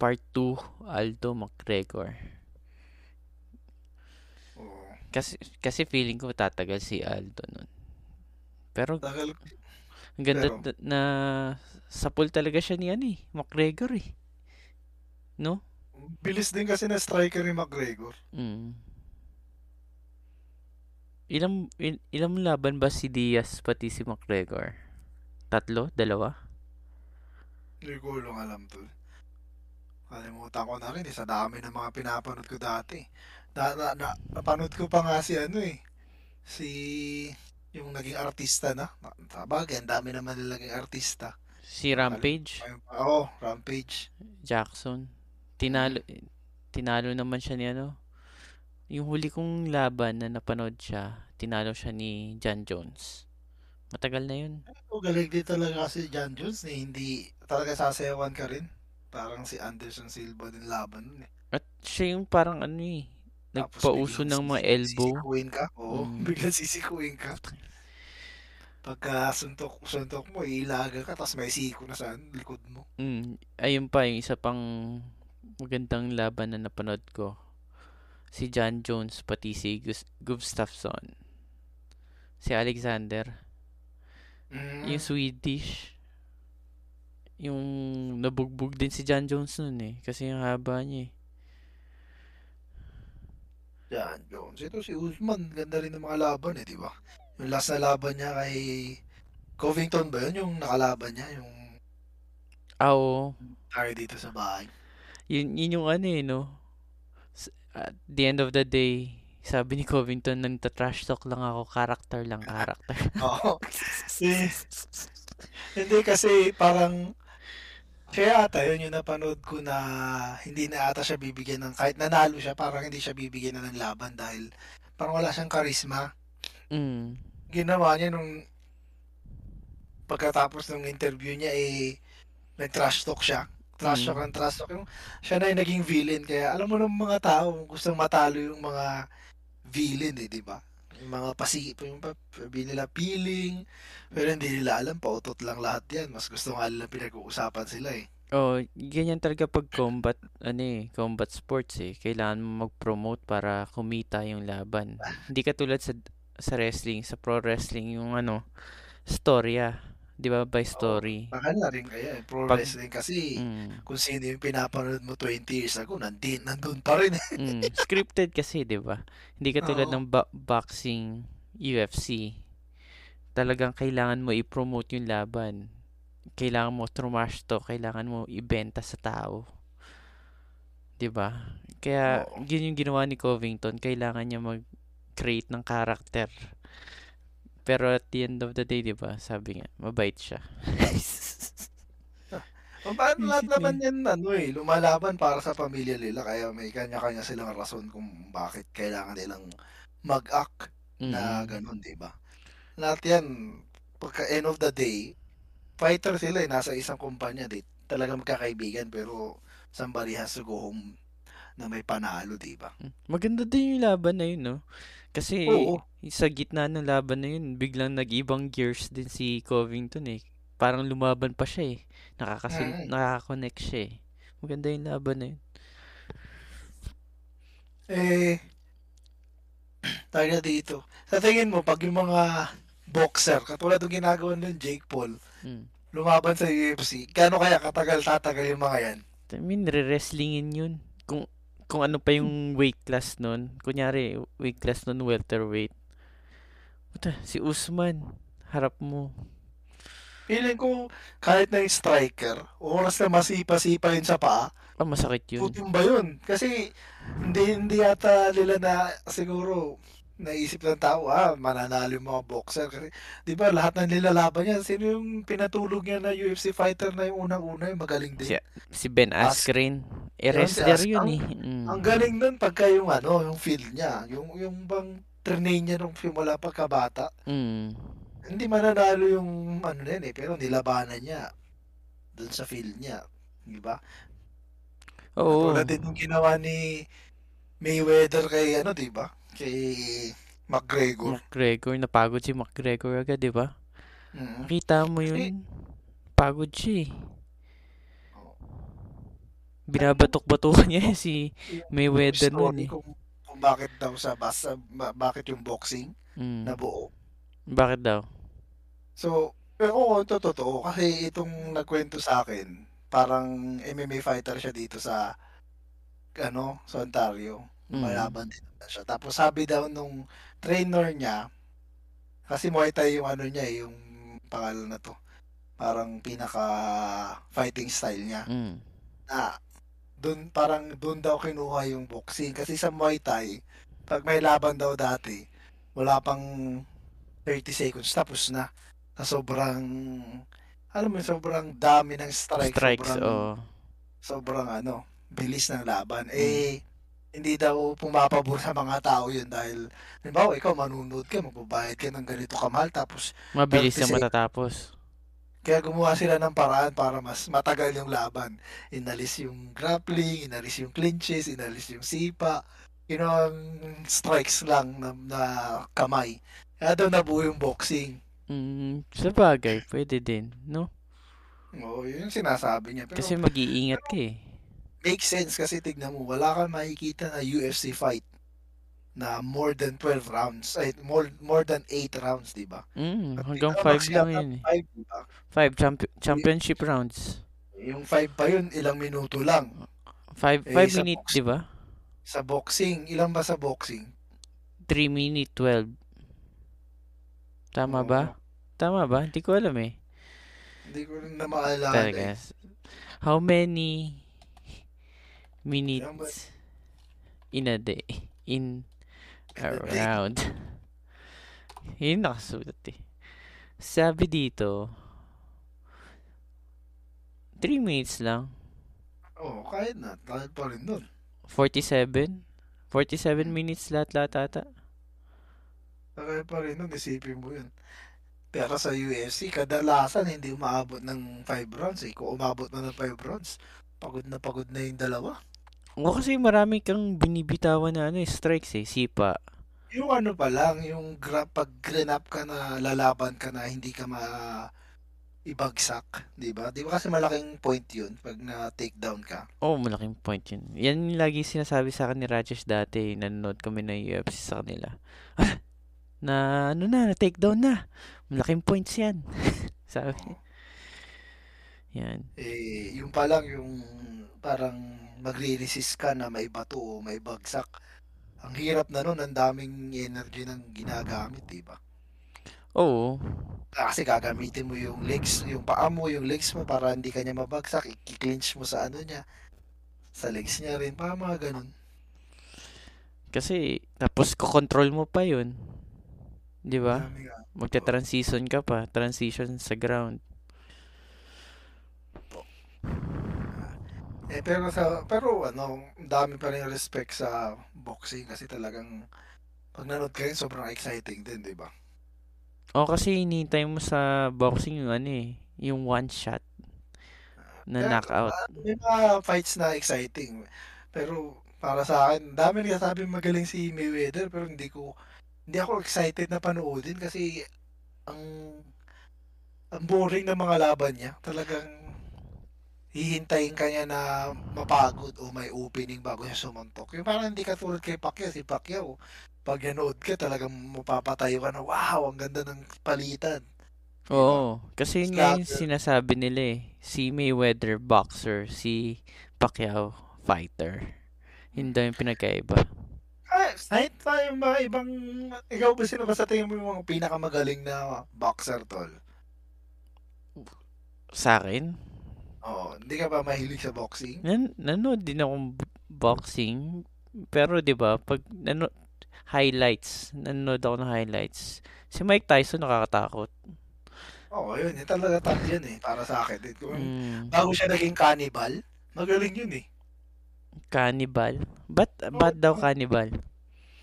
S1: part 2 Aldo McGregor.
S2: Oo.
S1: Kasi, kasi feeling ko tatagal si Aldo nun. Pero
S2: Tagal,
S1: ang ganda
S2: Pero-
S1: na, na sapul talaga siya ni ano eh, McGregor eh. No?
S2: bilis din kasi na striker ni McGregor.
S1: Mm. Ilang, il, ilang laban ba si Diaz pati si McGregor? Tatlo? Dalawa?
S2: Hindi ko lang alam to. Kalimutan ko na rin, eh, sa dami ng mga pinapanood ko dati. Na, na, na, napanood ko pa nga si ano eh, si yung naging artista na. Sabagay, ang dami naman nila naging artista.
S1: Si Rampage?
S2: Oo, Rampage.
S1: Jackson. Tinalo, tinalo naman siya ni ano. Yung huli kong laban na napanood siya, tinalo siya ni John Jones. Matagal na yun.
S2: O, galing din talaga kasi John Jones eh, hindi talaga sasayawan ka rin. Parang si Anderson Silva din laban nun eh.
S1: At siya yung parang ano eh, nagpauso ng mga elbow.
S2: Sisikuin ka? Oo,
S1: Mm.
S2: biglang sisikuin ka. Pagka suntok, suntok mo, ilaga ka, tapos may siko na sa likod mo.
S1: Mm, ayun pa, yung isa pang magandang laban na napanood ko. Si John Jones pati si Gus- Gustafsson. Si Alexander.
S2: Mm.
S1: Yung Swedish. Yung nabugbog din si John Jones nun eh. Kasi yung haba niya eh.
S2: Yan, Jones. Ito si Usman, ganda rin ng mga laban eh, di ba? Yung last na laban niya kay Covington ba yun? Yung nakalaban niya, yung
S1: Ah, oo.
S2: tayo dito sa bahay.
S1: Yun, yun yung ano eh, no? At the end of the day, sabi ni Covington, nagta-trash talk lang ako, character lang, character.
S2: Oo. Eh, Hindi kasi parang kaya ata yun yung napanood ko na hindi na ata siya bibigyan ng kahit nanalo siya parang hindi siya bibigyan na ng laban dahil parang wala siyang karisma.
S1: Mm.
S2: Ginawa niya nung pagkatapos ng interview niya eh nag-trash talk siya. Trash talk
S1: Mm.
S2: ng trash talk. Yung, siya na yung naging villain. Kaya alam mo ng mga tao gustong matalo yung mga villain eh, di ba? Yung mga pasi, yung sabi nila feeling, pero hindi nila alam, pautot lang lahat yan. Mas gusto nga nila pinag-uusapan sila eh.
S1: Oh, ganyan talaga pag combat, ano eh, combat sports eh. Kailangan mo mag-promote para kumita yung laban. Hindi katulad sa sa wrestling, sa pro wrestling, yung ano, storya. Di ba? By story.
S2: mahal na rin kaya eh. Pro
S1: Pag,
S2: wrestling kasi
S1: mm,
S2: kung sino yung pinapanood mo 20 years ago, nandun, nandun pa rin eh.
S1: mm, scripted kasi, di ba? Hindi katulad
S2: Oo.
S1: ng ba- boxing, UFC. Talagang kailangan mo i-promote yung laban. Kailangan mo trumash to, kailangan mo ibenta sa tao. 'di ba? Kaya
S2: Oo.
S1: yun yung ginawa ni Covington, kailangan niya mag-create ng character. Pero at the end of the day, 'di ba? Sabi nga, mabait siya.
S2: O, paano lahat naman yan, ano eh, lumalaban para sa pamilya nila, kaya may kanya-kanya silang rason kung bakit kailangan nilang mag-act na
S1: Mm.
S2: ganun, di ba? Lahat yan, pagka end of the day, fighter sila eh, nasa isang kumpanya, di talaga magkakaibigan, pero somebody has to go home na may panalo, di ba?
S1: Mm. Maganda din yung laban na yun, no? Kasi
S2: Oo,
S1: sa gitna ng laban na yun, biglang nag-ibang gears din si Covington eh. Parang lumaban pa siya eh. Nakakasun
S2: mm
S1: nakaka-connect siya eh. Maganda yung laban na yun.
S2: Eh, tayo na dito. Sa tingin mo, pag yung mga boxer, katulad ng ginagawa ng Jake Paul,
S1: Mm.
S2: lumaban sa UFC, gaano kaya katagal tatagal yung mga yan?
S1: I mean, re-wrestlingin yun. Kung kung ano pa yung weight class nun. Kunyari, weight class nun, welterweight. Puta, si Usman, harap mo.
S2: Feeling ko, kahit na yung striker, oras na masipa-sipa yun sa paa,
S1: Ah, masakit yun.
S2: putin ba yun? Kasi, hindi, hindi yata nila na, siguro, naisip ng tao, ah, mananalo yung mga boxer. Kasi, di ba, lahat ng nilalaban niya, sino yung pinatulog niya na UFC fighter na yung unang-una, yung magaling
S1: Si,
S2: din?
S1: si Ben
S2: As,
S1: Askren. Eh,
S2: yun, si
S1: yun
S2: ang,
S1: eh. Mm.
S2: ang galing nun pagka yung, ano, yung field niya, yung, yung bang train niya nung simula pagkabata,
S1: Mm.
S2: hindi mananalo yung, ano na yun eh, pero nilabanan niya dun sa field niya. Di ba?
S1: Oo.
S2: din nung ginawa ni Mayweather kay ano, 'di ba? Kay McGregor.
S1: McGregor, napagod si McGregor agad, di ba?
S2: Mm.
S1: Nakita mo yun, pagod siya eh.
S2: oh,
S1: Binabatok-batukan niya si
S2: yung, yung
S1: Mayweather
S2: story
S1: eh.
S2: kung, kung bakit daw sa basa, ba- bakit yung boxing
S1: Mm.
S2: nabuo.
S1: Bakit daw?
S2: So, pero oo, ito totoo kasi itong nagkwento sa akin, parang MMA fighter siya dito sa ano, sa Ontario.
S1: Mm.
S2: Lumalaban din naman siya. Tapos sabi daw nung trainer niya, kasi Muay Thai yung ano niya, eh, yung pangalan na to. Parang pinaka fighting style niya.
S1: Mm.
S2: Na doon parang doon daw kinuha yung boxing kasi sa Muay Thai pag may laban daw dati wala pang 30 seconds tapos na na sobrang alam mo sobrang dami ng strike
S1: Strikes,
S2: sobrang
S1: oh.
S2: sobrang ano bilis ng laban
S1: Mm.
S2: eh hindi daw pumapabor sa mga tao yun dahil halimbawa ikaw manunood ka magbabayad ka ng ganito kamahal tapos
S1: Mabilis
S2: 30
S1: na matatapos.
S2: kaya gumawa sila ng paraan para mas matagal yung laban. Inalis yung grappling, inalis yung clinches, inalis yung sipa. You know, strikes lang na, na kamay. Kaya daw nabuo yung boxing.
S1: Mm, sa bagay, pwede din, no?
S2: Oo, yun sinasabi niya. Pero,
S1: Kasi mag-iingat ka eh.
S2: Makes sense kasi tignan mo, wala kang makikita na UFC fight na more than 12 rounds. Ay, more, more than 8 rounds, di ba?
S1: Mm,
S2: At
S1: hanggang
S2: pinaka-max
S1: 5 lang yun eh.
S2: 5, di ba?
S1: 5 champ- championship rounds.
S2: Yung 5 pa yun, ilang minuto lang.
S1: 5
S2: Eh,
S1: 5
S2: sa
S1: minute,
S2: box-
S1: di ba?
S2: Sa boxing, ilan ba sa boxing?
S1: 3 minute 12. Tama
S2: Oo.
S1: ba? Tama ba? Hindi ko alam eh.
S2: Hindi ko rin na maalala
S1: Talaga.
S2: eh.
S1: How many? Minutes in a day? In around. Yun nakasulat eh. Sabi dito, 3 minutes lang.
S2: Oo, kahit na. Kahit pa rin dun.
S1: 47? 47 minutes lahat-lahat ata.
S2: Kahit pa rin dun, isipin mo yun. Pero sa UFC, kadalasan hindi umaabot ng 5 rounds eh. Kung umabot na ng 5 rounds, pagod na pagod na yung dalawa.
S1: O kasi marami kang binibitawan na ano, eh, strikes eh, sipa.
S2: Yung ano pa lang, yung gra- pag green up ka na, lalaban ka na, hindi ka ma ibagsak, di ba? Di ba kasi malaking point yun pag na take down ka.
S1: Oh, malaking point yun. Yan yung lagi sinasabi sa akin ni Rajesh dati. Nanonood kami ng UFC sa kanila. Na ano na, na take down na. Malaking points yan. Sabi. Yan.
S2: Eh, yung pa lang yung parang magre-resist ka na may bato o may bagsak. Ang hirap na nun, ang daming energy ng ginagamit, di ba?
S1: Oo.
S2: Kasi gagamitin mo yung legs, yung paa mo, yung legs mo para hindi ka niya mabagsak, i-clinch mo sa ano niya, sa legs niya rin, para mga ganun.
S1: Kasi, tapos ko-control mo pa yun. Di ba? Magta-transition ka pa. Transition sa ground.
S2: Eh, pero sa, pero ano, dami pa rin respect sa boxing kasi talagang pag nanood ka rin, sobrang exciting din, di ba?
S1: O kasi hinihintay mo sa boxing yung ano eh. Yung one shot na
S2: Pero,
S1: knockout.
S2: ah, may mga fights na exciting. Pero para sa akin, dami rin sabi magaling si Mayweather pero hindi ko hindi ako excited na panoodin kasi ang ang boring ng mga laban niya. Talagang hihintayin ka niya na mapagod o may opening bago siya sumuntok. Yung parang hindi katulad kay Pacquiao. Si Pacquiao, pag nanood ka, talagang mapapatayo ka na, wow, ang ganda ng palitan. Diba?
S1: Oo. Kasi yun nga yung sinasabi nila eh. Si Mayweather, boxer. Si Pacquiao, fighter. Yun daw yung pinagkaiba.
S2: Ah, kahit yung mga ibang, ikaw ba sino ba sa tingin mo yung mga pinakamagaling na boxer, tol?
S1: Sa akin,
S2: Oo, hindi ka ba mahilig sa boxing?
S1: nan nanood din akong b- boxing. Pero 'di ba pag nano highlights, nanonood ako ng highlights. Si Mike Tyson nakakatakot.
S2: Oo, yun, yun talaga top yan eh, para sa akin. din. Kung
S1: Mm,
S2: bago siya naging cannibal, magaling yun eh.
S1: cannibal. Ba't,
S2: Oo,
S1: ba't daw cannibal?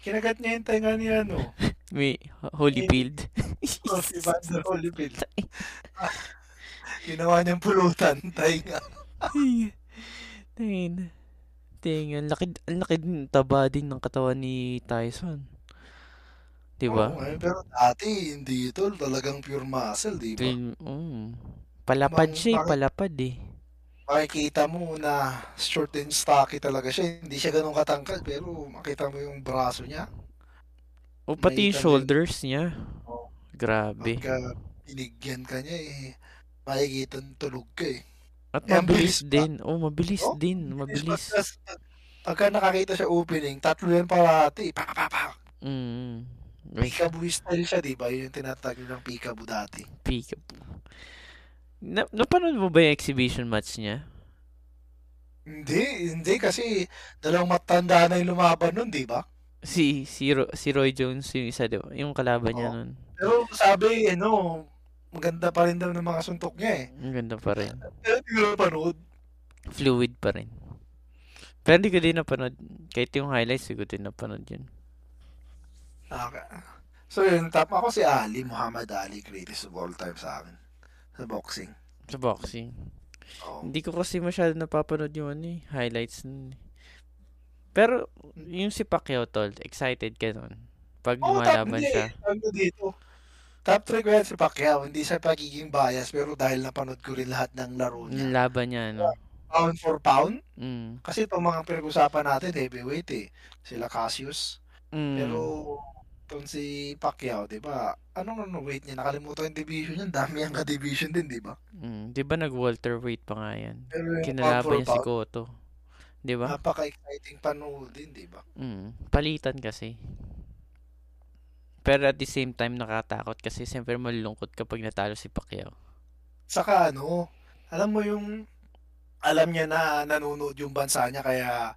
S2: kinagat niya yung tenga ni ano,
S1: May Holyfield.
S2: oh, si Vander Holyfield. Ginawa niyang pulutan, tainga.
S1: Tingin. Tingin. Ang laki, ang laki din, taba din ng katawan ni Tyson. Di ba?
S2: Oo, eh, pero dati, hindi ito, talagang pure muscle, di ba?
S1: Tingin, mm. Palapad
S2: Mang,
S1: siya eh,
S2: bakit
S1: palapad eh.
S2: makikita mo na short and stocky talaga siya. Hindi siya ganun katangkad, pero makita mo yung braso niya.
S1: O pati yung, shoulders niya.
S2: oh,
S1: Grabe.
S2: pagka binigyan ka niya, eh, makikita tulog ka eh.
S1: At
S2: Eh,
S1: mabilis din. Oh, mabilis
S2: Oh,
S1: din.
S2: bilis
S1: Mabilis.
S2: pagka, nakakita siya opening, tatlo yan parati. Pa, pa, pa.
S1: Mm.
S2: Peekaboo style siya, di ba? Yun yung tinatawag ng peekaboo dati.
S1: peekaboo. Na, napanood mo ba yung exhibition match niya?
S2: Hindi, hindi kasi dalawang matanda na yung lumaban nun, di ba?
S1: Si, si, Ro- si Roy Jones yung isa, di ba? Yung kalaban niya
S2: Oo.
S1: nun.
S2: Pero sabi, ano, maganda pa rin daw ng mga suntok niya eh.
S1: Ang ganda pa rin.
S2: Pero hindi ko napanood.
S1: Fluid pa rin. Pero hindi ko din napanood. Kahit yung highlights, hindi ko din napanood yun.
S2: Ah, So yun, top ako si Ali, Muhammad Ali, greatest of all time sa akin. Sa boxing.
S1: Sa boxing.
S2: Oo.
S1: Hindi ko kasi masyado napapanood yung ano eh, highlights nun. eh. Pero, yung si Pacquiao, tol, excited ka nun. Pag
S2: top,
S1: lumalaban siya.
S2: Ano dito? Top 3 ko yan si Pacquiao. Hindi sa pagiging bias, pero dahil napanood ko rin lahat ng laro niya.
S1: laban niya, no?
S2: Pound for pound.
S1: Mm.
S2: Kasi itong mga pinag-usapan natin, heavyweight eh. Sila Cassius,
S1: Mm.
S2: Pero itong si Pacquiao, 'di ba? Anong ano weight niya? Nakalimutan yung division niya. Dami ang ka-division din, 'di ba?
S1: Mm, 'di ba nag-welterweight pa nga yan?
S2: Pero
S1: Kinalaban niya si Cotto. 'Di ba?
S2: napaka-exciting panoodin, 'di ba?
S1: Mm, palitan kasi. Pero at the same time nakatakot kasi siyempre malulungkot kapag natalo si Pacquiao.
S2: Saka ano, alam mo yung alam niya na nanonood yung bansa niya kaya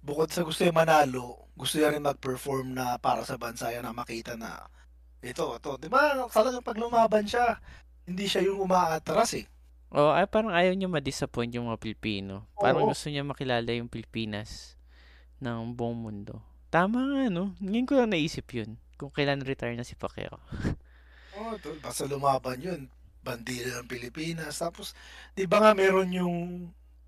S2: bukod sa gusto niya manalo, gusto niya rin mag-perform na para sa bansa niya na makita na ito, ito. Di ba? Talagang pag lumaban siya, hindi siya yung umaatras eh.
S1: Oh, ay parang ayaw niya ma-disappoint yung mga Pilipino. Parang
S2: Oo.
S1: gusto niya makilala yung Pilipinas ng buong mundo. Tama nga, no? Ngayon ko lang naisip yun. Kung kailan retire na si Pacquiao.
S2: Oh, tol, basta lumaban yun. Bandila ng Pilipinas. Tapos, di ba nga meron yung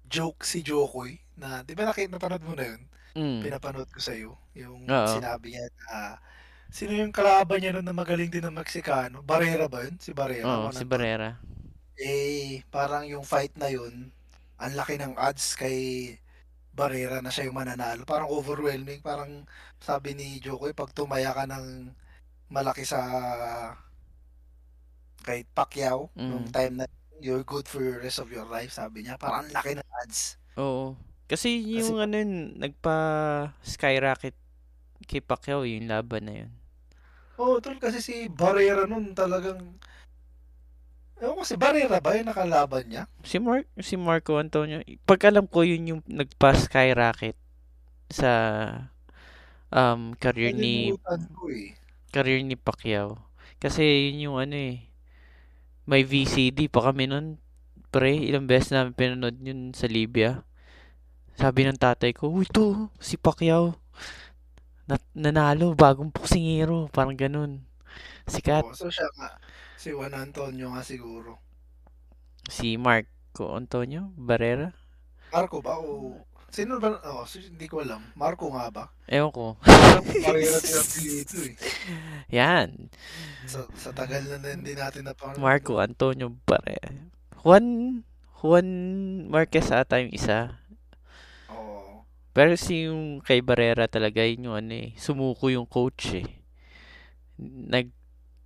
S2: joke si Jokoy na, di ba nakita, napanood mo na yun?
S1: Mm.
S2: Pinapanood ko sa'yo. Yung
S1: Oo.
S2: sinabi niya na, sino yung kalaban niya nun na magaling din ng Meksikano? Barrera ba yun? Si Barrera.
S1: Oo,
S2: one
S1: si Barrera.
S2: Eh, parang yung fight na yun, ang laki ng odds kay Barrera na siya yung mananalo. Parang overwhelming. Parang sabi ni Jokoy, pag tumaya ka ng malaki sa kay Pacquiao, nung
S1: Mm.
S2: time na you're good for the rest of your life, sabi niya. Parang ang laki ng odds.
S1: Oo. Kasi
S2: Kasi,
S1: yung ano yun, nagpa-skyrocket kay Pacquiao yung laban na yun.
S2: oh, tol, kasi si Barrera nun talagang, ewan ko, si Barrera ba yung nakalaban niya?
S1: Si Mark, si Marco Antonio, pag alam ko yun yung nagpa-skyrocket sa um career ni
S2: ko eh.
S1: career ni Pacquiao. Kasi yun yung ano eh, may VCD pa kami nun, pre, ilang beses namin pinanood yun sa Libya. Sabi ng tatay ko, uy to, si Pacquiao, nat- nanalo, bagong boksingero, parang ganun. Sikat.
S2: Oh, so siya nga, si Juan Antonio nga siguro.
S1: Si Marco Antonio Barrera.
S2: Marco ba o sino ba? Oh, hindi ko alam. Marco nga ba?
S1: Ewan ko.
S2: Parang ang apelyido eh.
S1: Yan.
S2: Sa, sa tagal na hindi natin napanood.
S1: Marco Antonio Barrera. Juan, Juan Marquez ata yung isa.
S2: Oo.
S1: Pero si yung kay Barrera talaga yun yung ano eh, sumuko yung coach eh.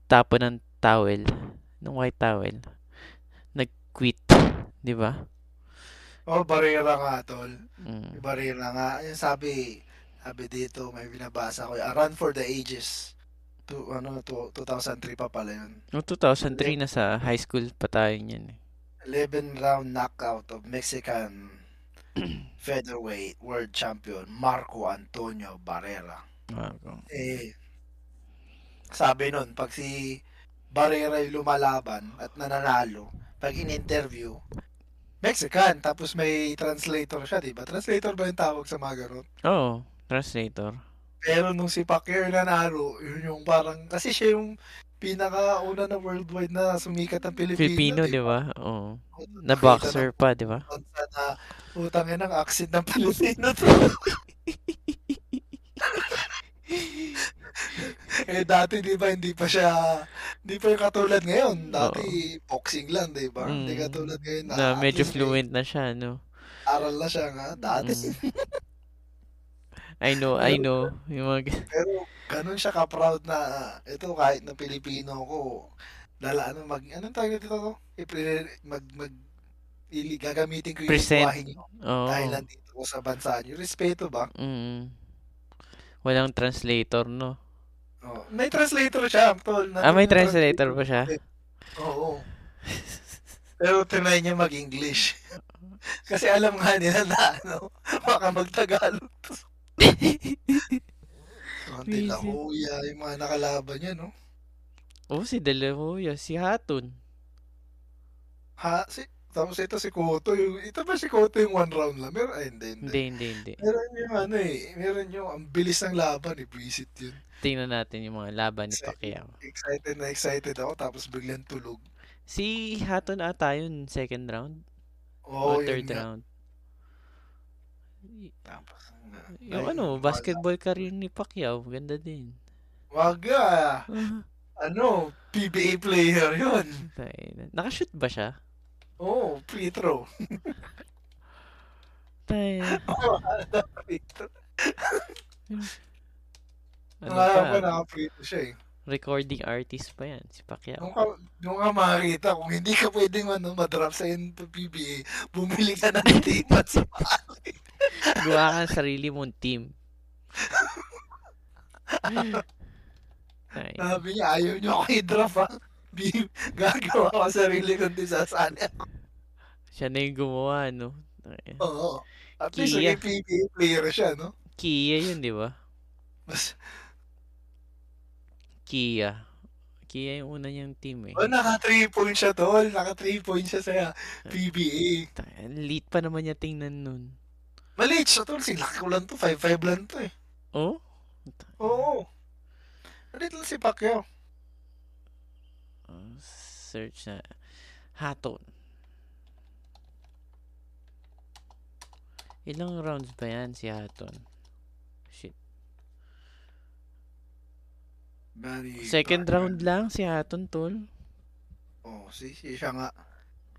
S1: Nagtapo ng towel, ng white towel. Nag-quit, di ba?
S2: Oh, Barrera nga, tol.
S1: Mm.
S2: Barrera nga. Yung sabi, sabi dito, may binabasa ko. A run for the ages. To, ano, to, 2003 pa pala yun.
S1: Noong 2003 na sa high school pa tayo niyan eh.
S2: 11 round knockout of Mexican featherweight world champion Marco Antonio Barrera.
S1: Marco.
S2: Eh, sabi nun, pag si Barrera yung lumalaban at nananalo, pag in-interview, Mexican, tapos may translator siya, di ba? Translator ba yung tawag sa mga ganun?
S1: Oo, translator.
S2: Pero nung si Pacquiao nanalo, yun yung parang, kasi siya yung pinakauna na worldwide na sumikat ng Pilipino,
S1: Filipino,
S2: di ba?
S1: Oo.
S2: Nakita
S1: Na boxer pa, di ba?
S2: na utang ng accent ng Pilipino. eh dati di ba hindi pa siya hindi pa yung katulad ngayon. Dati
S1: Oo.
S2: boxing lang, di ba? Hindi
S1: Mm.
S2: katulad ngayon na
S1: Na medyo
S2: least may
S1: fluent na siya, no?
S2: aral na siya nga dati.
S1: Mm. I know, I know. Yung mga...
S2: pero ganun siya ka-proud na ito kahit na Pilipino ko lala ano mag anong tawag dito to? Ipre, mag mag ili gagamitin ko yung
S1: Present.
S2: lingwahe niyo dahil
S1: Oo.
S2: nandito ko sa bansa niyo. Respeto ba?
S1: Mm. Walang translator, no?
S2: Oh, may translator siya, tol.
S1: Ah, may translator pa siya?
S2: Oo. Pero tinry niya mag-English. Kasi alam nga nila na ano, baka mag-Tagalog. Konti lang huya yung mga nakalaban niya, no?
S1: Oh, si De La Hoya, si Hatun.
S2: Ha, si, tapos ito si Koto, yung, ito ba si Koto yung one round lang? Meron, ay, hindi, hindi.
S1: Hindi, hindi, hindi.
S2: Meron yung ano eh, meron yung, ang bilis ng laban eh, visit yun.
S1: Tingnan natin yung mga laban ni
S2: Excited,
S1: Pacquiao.
S2: excited na excited ako, tapos biglang tulog.
S1: Si Hatun ata yun, second round
S2: Oo,
S1: o
S2: yun
S1: third
S2: nga.
S1: round.
S2: Tapos,
S1: Yung
S2: ay,
S1: ano,
S2: wala.
S1: basketball career ni Pacquiao, ganda din.
S2: Wag. Ah, Ano, PBA player yun.
S1: na. Nakashoot ba siya?
S2: Oh, free throw.
S1: Tayo.
S2: Oo, free throw.
S1: Ano
S2: ko
S1: pa?
S2: nakaprito siya eh.
S1: Recording artist pa yan, si Pacquiao.
S2: Doon ka, doon ka makakita kung hindi ka pwedeng ano, madrop sa PBA, bumili ka ng team at sa
S1: Gawa ka sarili mong team.
S2: Sabi niya, ayaw niyo ako i-drop ha. Bi- Gagawa ko sarili kong disasali ako.
S1: siya na yung gumawa, no? Ay,
S2: Oo. At least
S1: Kia.
S2: naging PBA player siya, no?
S1: Kia yun, di ba?
S2: Mas,
S1: Kia. Kia yung una niyang team eh.
S2: oh, naka 3 points siya, tol. Naka 3 points siya sa PBA.
S1: Lit pa naman niya tingnan nun.
S2: Maliit siya, tol. Silaki ko lang to. 5'5 lang to eh.
S1: Oh?
S2: Oo. Maliit lang si Pacquiao.
S1: Search na. Haton. Ilang rounds ba yan si Haton? Shit.
S2: Bali,
S1: Second
S2: Pacquiao.
S1: round lang si Haton, tol.
S2: Oo, si, si siya nga.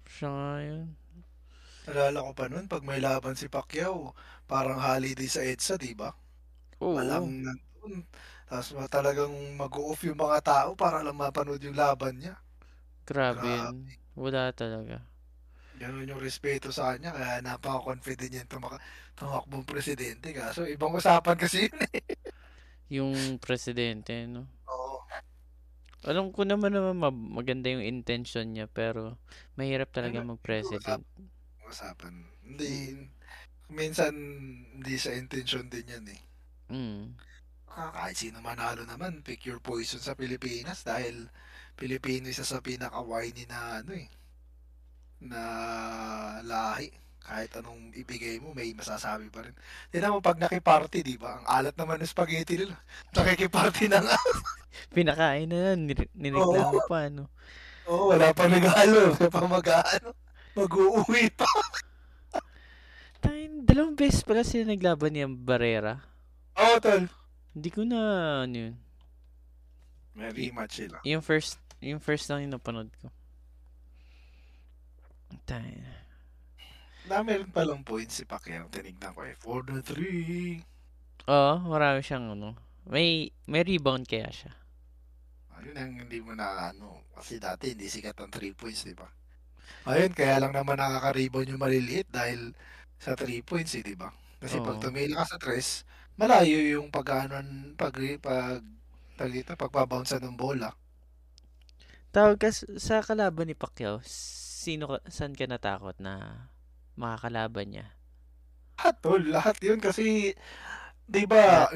S1: Siya nga yun.
S2: Nalala ko pa nun, pag may laban si Pacquiao, parang holiday sa EDSA, di ba?
S1: Oo.
S2: Walang nandun. Tapos talagang mag-off yung mga tao para lang mapanood yung laban niya.
S1: Grabe
S2: Grabe.
S1: Wala talaga.
S2: Ganun yung respeto sa kanya, kaya napaka-confident niya tumak tumakbong presidente. Kaso ibang usapan kasi yun eh.
S1: Yung presidente, no?
S2: Oo.
S1: Alam ko naman naman ma- maganda yung intention niya pero mahirap talaga
S2: Ano,
S1: mag-president.
S2: Usapan. Hindi, minsan hindi sa intention din yan eh.
S1: Mm.
S2: Ah, kahit sino manalo naman, pick your poison sa Pilipinas dahil Pilipino isa sa pinaka-whiny na ano eh, na lahi. Kahit anong ibigay mo, may masasabi pa rin. Tignan mo, pag nakiparty, di ba? Ang alat naman ng spaghetti nila. Nakikiparty na nga.
S1: Pinakain na yan, nire- nireklamo
S2: Oo.
S1: pa, no?
S2: Oo, wala pa nag-ano. Wala pa mag-ano. Mag-uuwi pa.
S1: Tayo, dalawang beses pala sila naglaban ni Barrera.
S2: Oo, tol.
S1: Hindi ko na, ano yun.
S2: May rematch sila.
S1: Yung first, yung first lang yung napanood ko. Tayo.
S2: Dami rin palang points si Pacquiao. Tinignan ko eh. 4 na 3.
S1: Oo, marami siyang, ano. May, may rebound kaya siya.
S2: Ayun ang hindi mo na ano. Kasi dati hindi sikat ang 3 points, di ba? Ayun, kaya lang naman nakaka-rebound yung maliliit dahil sa 3 points, eh, di ba? Kasi pag
S1: Oo.
S2: tumila ka sa 3, malayo yung pag pag pag tag dito, pagbabounce ng bola.
S1: Tawag ka sa kalaban ni Pacquiao, sino ka, saan ka natakot na makakalaban niya?
S2: Lahat, tol, lahat yun kasi 'di ba,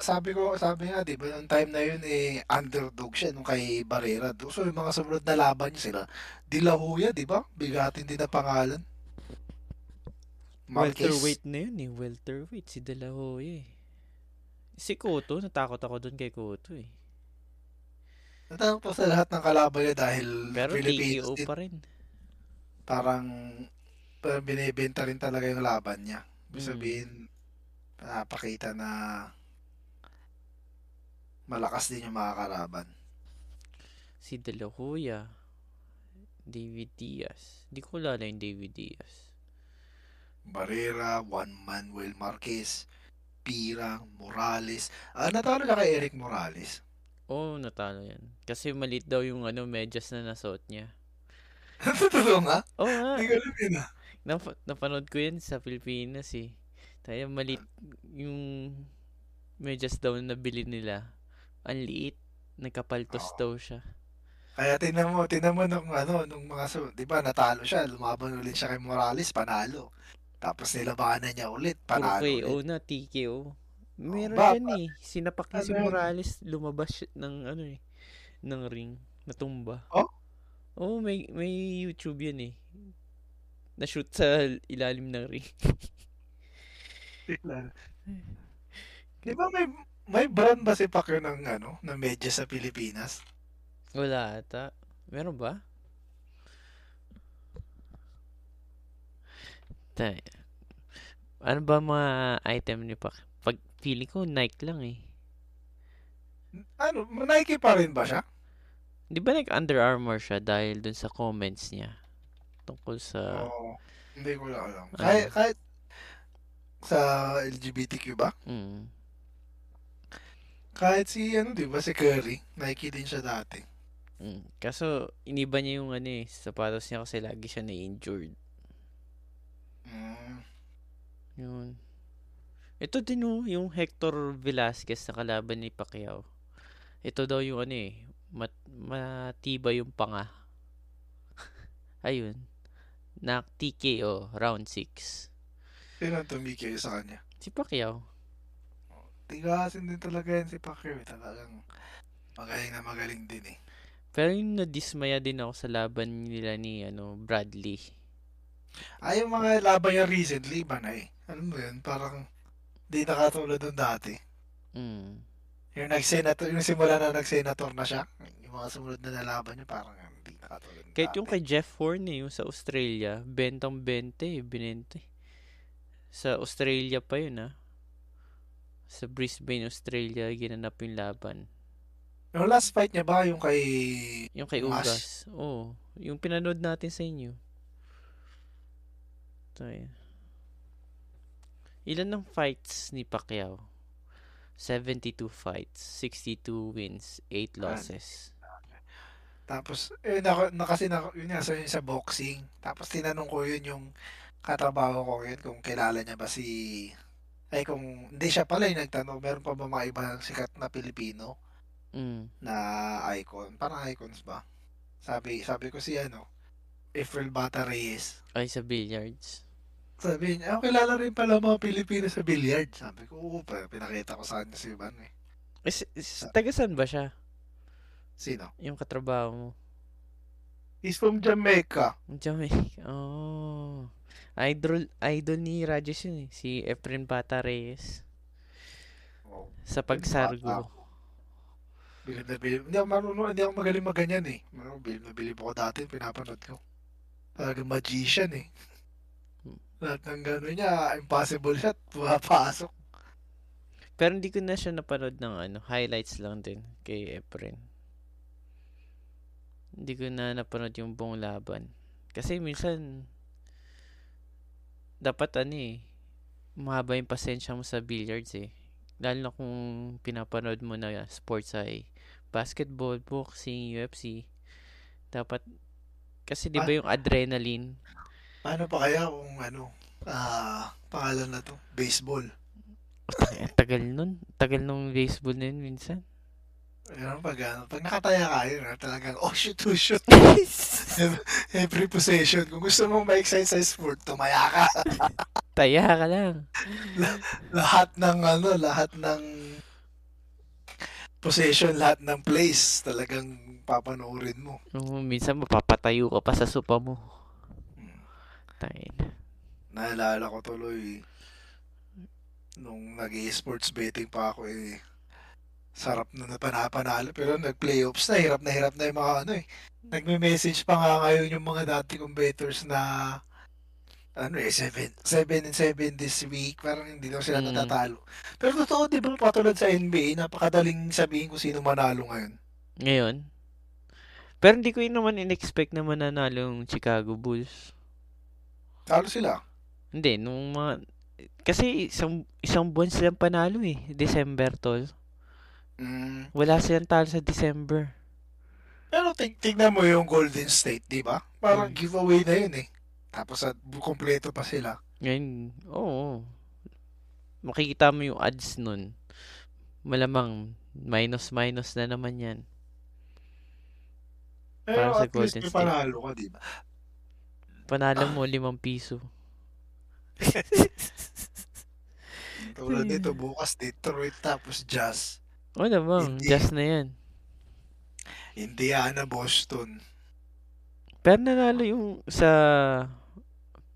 S2: sabi ko, sabi nga 'di ba, yung time na yun eh underdog siya nung kay Barrera. So yung mga sumunod na laban niya sila, De La Hoya, 'di ba? Bigatin din na pangalan. Marquez.
S1: Welterweight na yun eh. Welterweight. Si De La Hoya eh. Si Cotto, natakot ako doon kay Cotto eh.
S2: Natakot po sa lahat ng kalaban niya dahil
S1: Pero
S2: Philippines din,
S1: pa rin.
S2: parang parang binibenta rin talaga yung laban niya. Ibig
S1: Mm.
S2: sabihin, napakita na malakas din yung mga kalaban.
S1: Si De La Hoya. David Diaz. Di ko kilala yung David Diaz.
S2: Barrera, Juan Manuel Marquez, Pirang, Morales. Ah, natalo na kay Eric Morales.
S1: Oo, oh, natalo yan. Kasi malit daw yung ano, medyas na nasuot niya.
S2: Totoo nga?
S1: Oo nga.
S2: Hindi ko alam yun ah.
S1: Nap- napanood ko yan sa Pilipinas eh. Tayo malit yung medyas daw na nabili nila. Ang liit. Nagkapaltos
S2: Oo.
S1: daw siya.
S2: Kaya tingnan mo, tingnan mo nung ano, nung mga, di ba, natalo siya, lumaban ulit siya kay Morales, panalo. Tapos nilabanan niya ulit,
S1: Puro
S2: panalo
S1: KO
S2: ulit.
S1: na, TKO. Meron
S2: ba-
S1: yan eh. Sinapak niya si
S2: ano?
S1: Morales. Lumabas ng ano eh. Ng ring. Natumba.
S2: Oh?
S1: Oo, may, may YouTube yan eh. Na-shoot sa ilalim ng ring.
S2: Di ba may may brand ba si Pacquiao ng ano, ng medyas sa Pilipinas?
S1: Wala ata. Meron ba? Tay. Ano ba mga item ni Pac? Pag feeling ko Nike lang eh.
S2: Ano, Nike pa rin ba siya?
S1: Di ba nag Under Armour siya dahil dun sa comments niya tungkol sa
S2: Oo. Hindi ko lang alam.
S1: Ano?
S2: Kahit, kahit sa LGBTQ ba?
S1: mm,
S2: Kahit si, ano, di ba, si Curry. Nike din siya dati.
S1: Mm. Kaso, iniba niya yung ano eh, sapatos niya kasi lagi siya na-injured.
S2: Mm.
S1: Yun. Ito din oh, yung Hector Velasquez na kalaban ni Pacquiao. Ito daw yung ano eh, mat matibay yung panga. Ayun. Na TKO, round 6.
S2: Sino ang tumikay sa kanya?
S1: Si Pacquiao.
S2: Tigasin din talaga yan si Pacquiao. eh. Talagang magaling na magaling din eh.
S1: Pero yung nadismaya din ako sa laban nila ni ano Bradley.
S2: Ay, yung mga laban niya recently, iba na eh. Alam mo yun, parang di nakatulad ng dati.
S1: Mm.
S2: Yung nag-senator, yung simula na nag-senator na siya, yung mga sumunod na nalaban niya, parang hindi nakatulad ng
S1: Kahit
S2: dati.
S1: yung kay Jeff Horn eh, yung sa Australia, bentang 20 eh, binente. Sa Australia pa yun ah. Sa Brisbane, Australia, ginanap yung laban.
S2: Yung last fight niya ba, yung kay...
S1: Yung kay? Ugas. Oo. yung pinanood natin sa inyo. Ito eh. Ilan ng fights ni Pacquiao? 72 fights, 62 wins, 8 losses.
S2: Tapos, eh, na, na, kasi na, yun nga, sa, sa boxing. Tapos tinanong ko yun yung katrabaho ko yun, kung kilala niya ba si... Ay, kung hindi siya pala yung nagtanong, meron pa ba mga ibang sikat na Pilipino
S1: Mm.
S2: na icon? Parang icons ba? Sabi, sabi ko si ano, April Bata Reyes.
S1: Ay, sa billiards.
S2: Sabi niya, oh, kilala rin pala mga Pilipino sa billiard. Sabi ko, oo, pa, pinakita ko sa kanya si Ivan eh.
S1: Eh, s- s- taga saan ba siya?
S2: Sino?
S1: Yung katrabaho mo?
S2: He's from Jamaica.
S1: Jamaica. Oh. Idol, idol ni Rajesh yun eh. Si Efren Bata Reyes.
S2: Oh,
S1: Sa pagsargo.
S2: bilib na bilib. Hindi ako marunong, hindi ako magaling maganyan eh. Marunong, bilib na bilib ako dati, pinapanood ko. Talagang magician eh. Lahat ng gano'n niya, impossible shot, pumapasok.
S1: Pero hindi ko na siya napanood ng ano, highlights lang din kay Efren. Hindi ko na napanood yung buong laban. Kasi minsan, dapat ano eh, mahaba yung pasensya mo sa billiards eh. Lalo na kung pinapanood mo na sports ay basketball, boxing, UFC. Dapat, kasi di ba
S2: Ah.
S1: yung adrenaline,
S2: Paano pa kaya kung ano, ah, pangalan na to, baseball.
S1: Ang tagal nun. Tagal nung baseball na yun minsan.
S2: Ano pag ano, pag nakataya ka yun, ah, talagang, oh shoot, oh shoot. Every possession. Kung gusto mong ma-excite sa sport, tumaya ka.
S1: Taya ka lang.
S2: lahat ng ano, lahat ng possession, lahat ng plays, talagang papanoorin mo.
S1: Oo, minsan mapapatayo ka pa sa sopa mo. Tayo
S2: Naalala ko tuloy, nung nag sports betting pa ako eh, sarap na napanapanalo. Pero nag-playoffs na, hirap na hirap na yung mga ano eh. Nagme-message pa nga ngayon yung mga dati kong bettors na ano eh, 7, 7 and 7 this week. Parang hindi daw sila
S1: Mm.
S2: natatalo. Pero totoo, di ba, patulad sa NBA, napakadaling sabihin kung sino manalo ngayon.
S1: Ngayon. Pero hindi ko yun naman in-expect na mananalo yung Chicago Bulls.
S2: Talo sila.
S1: Hindi, nung mga... Kasi isang, isang buwan silang panalo eh. December, tol.
S2: Mm.
S1: Wala silang talo sa December.
S2: Pero tig tignan mo yung Golden State, di ba? Parang
S1: Mm.
S2: giveaway na yun eh. Tapos at kumpleto pa sila.
S1: Ngayon, oo. Makikita mo yung odds nun. Malamang minus-minus na naman yan.
S2: Pero
S1: Para sa
S2: at least
S1: Golden
S2: may panalo ka, di ba?
S1: Panalo
S2: Ah.
S1: mo limang piso.
S2: Tulad
S1: Ay.
S2: nito, bukas Detroit tapos Jazz.
S1: O namang,
S2: Hindi.
S1: just na yan.
S2: Indiana, Boston.
S1: Pero nanalo yung sa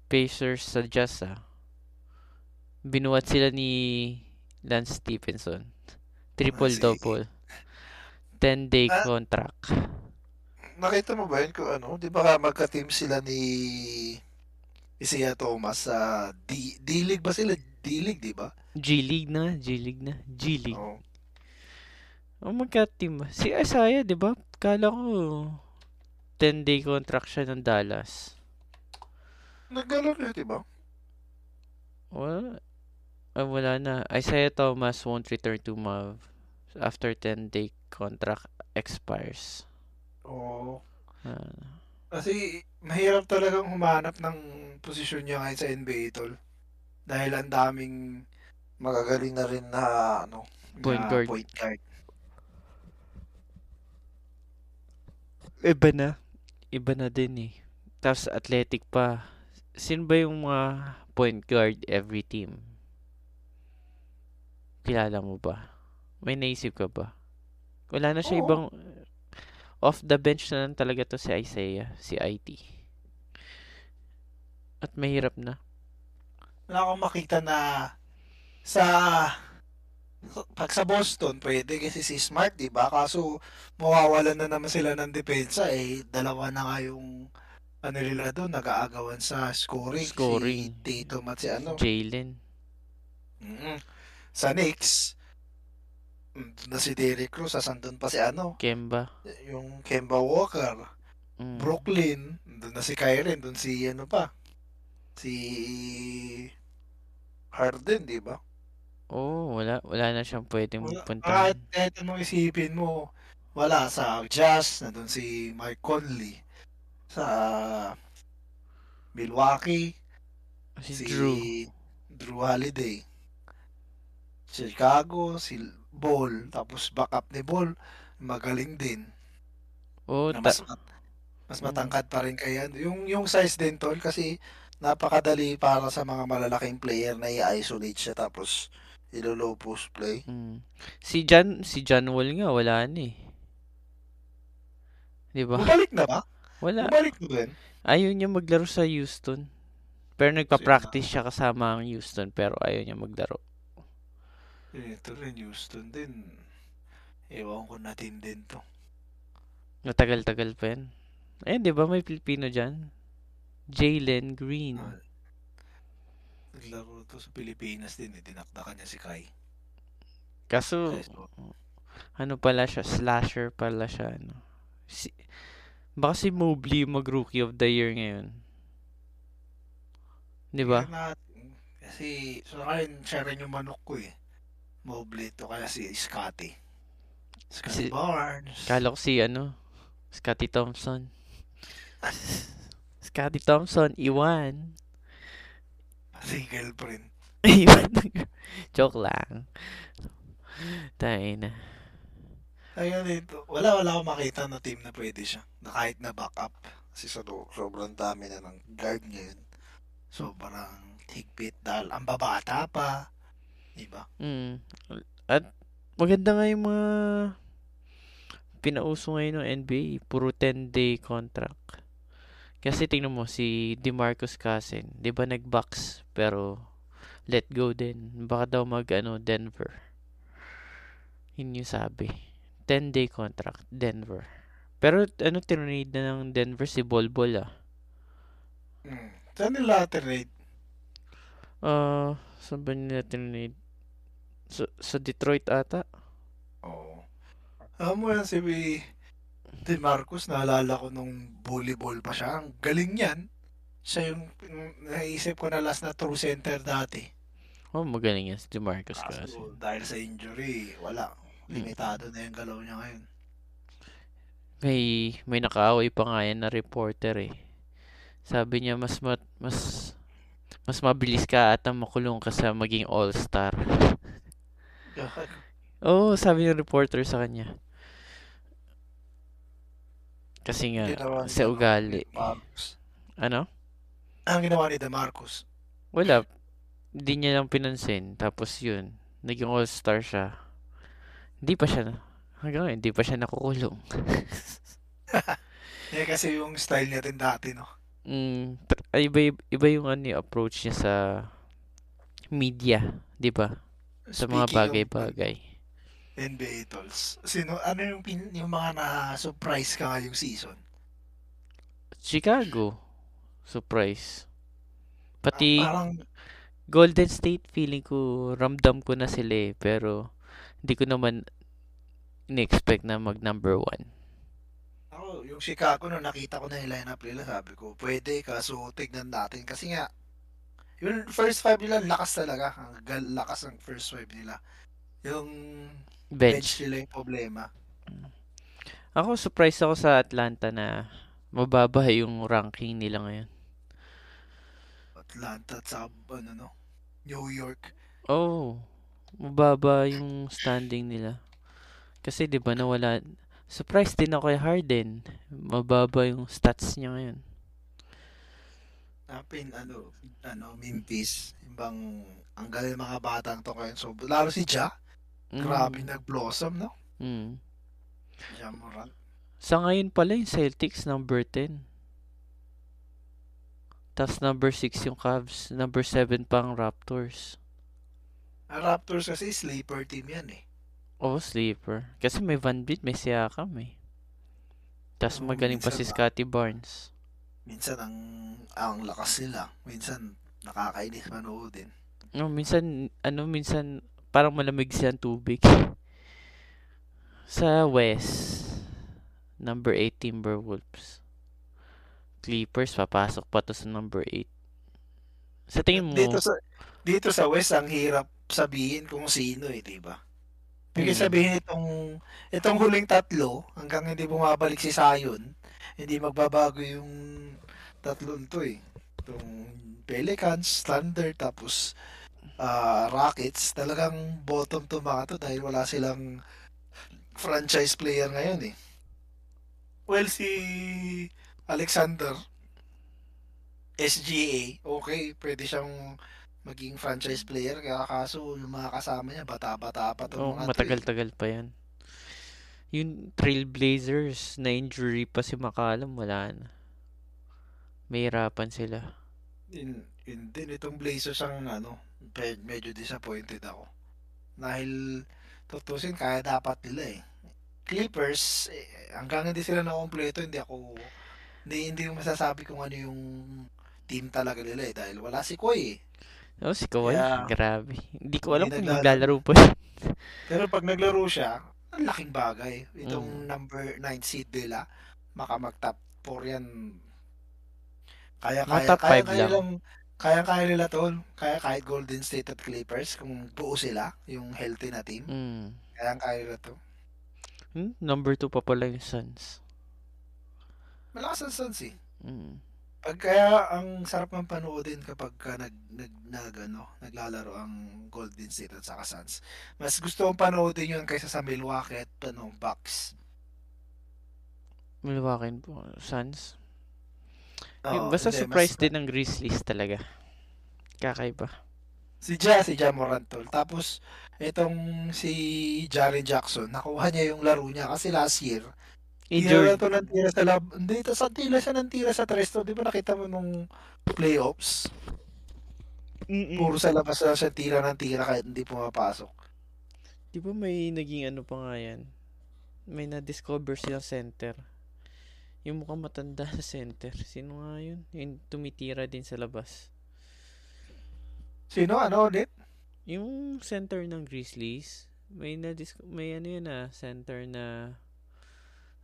S1: Pacers sa Jazz ah. Binuhat sila ni Lance Stephenson. Triple-double. 10-day
S2: Ah.
S1: contract.
S2: Nakita mo ba yun kung ano? Di ba magka-team sila ni Isaiah Thomas sa D- D-League ba sila? D-League, di ba?
S1: G-League na, G-League na, G-League.
S2: Oo.
S1: Oh, magka-team ba? Si Isaiah, di ba? Kala ko 10-day contract siya ng Dallas.
S2: Naggalon yun, di ba?
S1: Wala. Ah, wala na. Isaiah Thomas won't return to Mavs. after 10-day contract expires.
S2: Oo.
S1: Ah,
S2: Kasi mahirap talagang humanap ng posisyon niya ngayon sa NBA tol. Dahil ang daming magagaling na rin na ano,
S1: Point
S2: na
S1: guard.
S2: point guard.
S1: iba na. Iba na din eh. Tapos athletic pa. Sino ba yung mga point guard every team? Kilala mo ba? May naisip ka ba? Wala na siya
S2: Oo.
S1: ibang... Off the bench na lang talaga to si Isaiah, si IT. At mahirap na.
S2: Wala akong makita na sa pag sa Boston, pwede kasi si Smart, di ba? Kaso, mawawalan na naman sila ng depensa eh. Dalawa na nga yung ano nila doon, nag-aagawan sa scoring.
S1: Scoring.
S2: Si Tatum at si ano.
S1: Jalen.
S2: Mm-mm. Sa Knicks, na si Derrick Rose, sasandun pa si ano,
S1: Kemba.
S2: yung Kemba Walker.
S1: Mm.
S2: Brooklyn, doon na si Kyrie, doon si ano pa, si Harden, di ba?
S1: Oo, wala, wala na siyang pwedeng puntahan.
S2: Kahit, kahit anong isipin mo, wala sa Jazz, na doon si Mike Conley. Sa Milwaukee,
S1: Si,
S2: si
S1: Drew.
S2: Drew Holiday. Chicago, si Ball. Tapos backup ni Ball, magaling din.
S1: Oo,
S2: Na
S1: ta-
S2: mas, mat- mas matangkad pa rin kaya. Yung, yung size din tol kasi napakadali para sa mga malalaking player na i-isolate siya tapos ilo-low post play.
S1: mm. Si Jan, si John Wall nga, wala na eh. Di ba?
S2: Bumalik na ba?
S1: Wala.
S2: Bumalik na din.
S1: Ayaw niya maglaro sa Houston. Pero nagpa-practice siya kasama ang Houston pero ayaw niya maglaro.
S2: Ito rin, Houston din. Ewan ko natin din to.
S1: Matagal-tagal pa yan. Ayun, di ba may Pilipino dyan? Jalen Green.
S2: Ah. Naglaro to sa Pilipinas din eh. Dinakdakan niya si Kai.
S1: Kaso,
S2: So,
S1: ano pala siya? Slasher pala siya. Ano. Si, baka si Mobley yung mag-rookie of the year ngayon. Di ba?
S2: Kasi, so ngayon, siya rin yung manok ko eh. Mobley to kaya si Scotty. Scotty
S1: Si-
S2: Barnes.
S1: Kala ko si ano, Scotty Thompson. Scotty Thompson, Iwan.
S2: Single print.
S1: Iwan. Joke lang. Tayo na.
S2: Ayun dito. Wala, wala akong makita na team na pwede siya. Na kahit na backup. Kasi sa sobrang dami na ng guard ngayon. Sobrang higpit dahil ang babata pa. Diba?
S1: Mm. At maganda nga yung mga pinauso ngayon ng NBA. Puro 10-day contract. Kasi tingnan mo, si DeMarcus Cousins, di ba nag-box, pero let go din. Baka daw mag, ano, Denver. Yun yung sabi. 10-day contract, Denver. Pero ano, tinunid na ng Denver si Bolbol ah.
S2: Mm. Saan nila alternate?
S1: Ah, saan ba nila tinunid? Sa, sa Detroit ata?
S2: Oo. Alam mo yan si De Marcos, naalala ko nung volleyball pa siya. Ang galing yan. Siya yung naisip ko na last na true center dati.
S1: Oh, magaling yan si DeMarcus Cousins.
S2: Kaso dahil sa injury, wala. Limitado na yung galaw niya ngayon.
S1: May may nakaaway pa nga yan na reporter eh. Sabi niya mas mat, mas mas mabilis ka at makulong ka sa maging all-star. Oo, sabi ng reporter sa kanya. Kasi nga,
S2: Ginawa
S1: sa ugali.
S2: Marcos.
S1: Ano?
S2: Ang ginawa ni De Marcos.
S1: Wala. Hindi niya lang pinansin. Tapos yun, naging all-star siya. Hindi pa siya, hanggang ngayon, hindi pa siya nakukulong.
S2: Eh, kasi yung style niya din dati, no?
S1: Mm, iba, iba yung ano, approach niya sa media, 'di ba? Sa mga bagay-bagay.
S2: NBA tolls. Sino, ano yung, pin, yung mga na-surprise ka ngayong season?
S1: Chicago, surprise. Pati
S2: Ah, parang,
S1: Golden State feeling ko ramdam ko na sila eh, pero hindi ko naman in-expect na mag number one.
S2: ako, yung Chicago, no, nakita ko na yung lineup nila, sabi ko, pwede, kaso tignan natin. Kasi nga, yung first five nila, lakas talaga. Ang lakas ng first five nila. Yung
S1: Bench.
S2: bench nila yung problema.
S1: Ako, surprised ako sa Atlanta na mababa yung ranking nila ngayon.
S2: Atlanta at sa ano no, New York.
S1: Oh, mababa yung standing nila. Kasi 'di ba nawala Surprised din ako kay Harden. Mababa yung stats niya ngayon.
S2: Napin ano, ano, Memphis, ibang ang galing mga batang to ngayon. So, lalo si Ja, grabe
S1: Mm.
S2: nag-blossom, no?
S1: Mm.
S2: Ja Morant.
S1: Sa ngayon pala yung Celtics number 10. Tapos number 6 yung Cavs. Number 7 pang Raptors.
S2: Ang Raptors kasi sleeper team yan eh.
S1: Oh, sleeper. Kasi may Van Vliet, may Siakam eh. Tapos
S2: Oo,
S1: magaling pa si Scotty Barnes.
S2: Minsan ang ang lakas nila. Minsan nakakainis manoodin.
S1: No, minsan, ano, minsan, parang malamig siya ang tubig. Sa West, number 8 Timberwolves. Clippers, papasok pa to sa number 8. Sa tingin mo,
S2: Dito sa dito sa West ang hirap sabihin kung sino eh, 'di ba? Bigay
S1: Mm.
S2: sabihin itong itong huling tatlo hanggang hindi bumabalik si Zion, hindi magbabago yung tatlong to eh. Itong Pelicans, Thunder, tapos ah, Rockets, talagang bottom to mga to dahil wala silang franchise player ngayon eh. Well, si Alexander, SGA, okay, pwede siyang maging franchise player kaya kaso yung mga kasama niya bata-bata pa to
S1: oh,
S2: mga eh.
S1: matagal-tagal pa yan. Yung Trailblazers, na injury pa si McCallum, wala na. Mahirapan sila.
S2: Yun, yun din itong Blazers ang ano, medyo disappointed ako. Dahil tutusin kaya dapat nila eh. Clippers, eh, hanggang hindi sila nakompleto, hindi ako hindi hindi ko masasabi kung ano yung team talaga nila eh dahil wala si Kawhi eh.
S1: Oh, si Kawhi,
S2: Kaya,
S1: grabe. Hindi ko alam
S2: hindi
S1: kung
S2: naglalaro.
S1: pa.
S2: Pero pag naglaro siya, ang laking bagay.
S1: Mm.
S2: Itong number 9 seed nila, maka mag top 4 yan. Kaya kaya
S1: top
S2: kaya
S1: 5
S2: kaya
S1: lang.
S2: nilang kaya kaya nila tol. Kaya kahit Golden State at Clippers kung buo sila, yung healthy na team,
S1: Mm.
S2: kaya kaya nila to.
S1: Hmm? Number 2 pa pala yung Suns.
S2: Malakas ang Suns eh.
S1: Mm.
S2: Pag kaya ang sarap ng panoodin kapag ka nag, nag, nag ano, naglalaro ang Golden State at saka Suns. Mas gusto kong panoodin yun kaysa sa Milwaukee at ano, Bucks.
S1: Milwaukee po. Suns.
S2: Oo,
S1: basta
S2: hindi, mas
S1: surprise din ng Grizzlies talaga. Kakaiba.
S2: Si Ja, si Ja Morant tol. Tapos, itong si Jaren Jackson, nakuha niya yung laro niya kasi last year, tira
S1: Injured.
S2: to ng tira sa lab. Hindi, tas sa tila siya ng tira sa Tresto. Di ba nakita mo nung playoffs?
S1: Mm-mm.
S2: Puro sa labas na siya tira ng tira kahit hindi pumapasok.
S1: Di ba may naging ano pa nga yan? May na-discover silang center. Yung mukhang matanda na center. Sino nga yun? Yung tumitira din sa labas.
S2: Sino? Ano ulit?
S1: Yung center ng Grizzlies, may na may ano yun ah, center na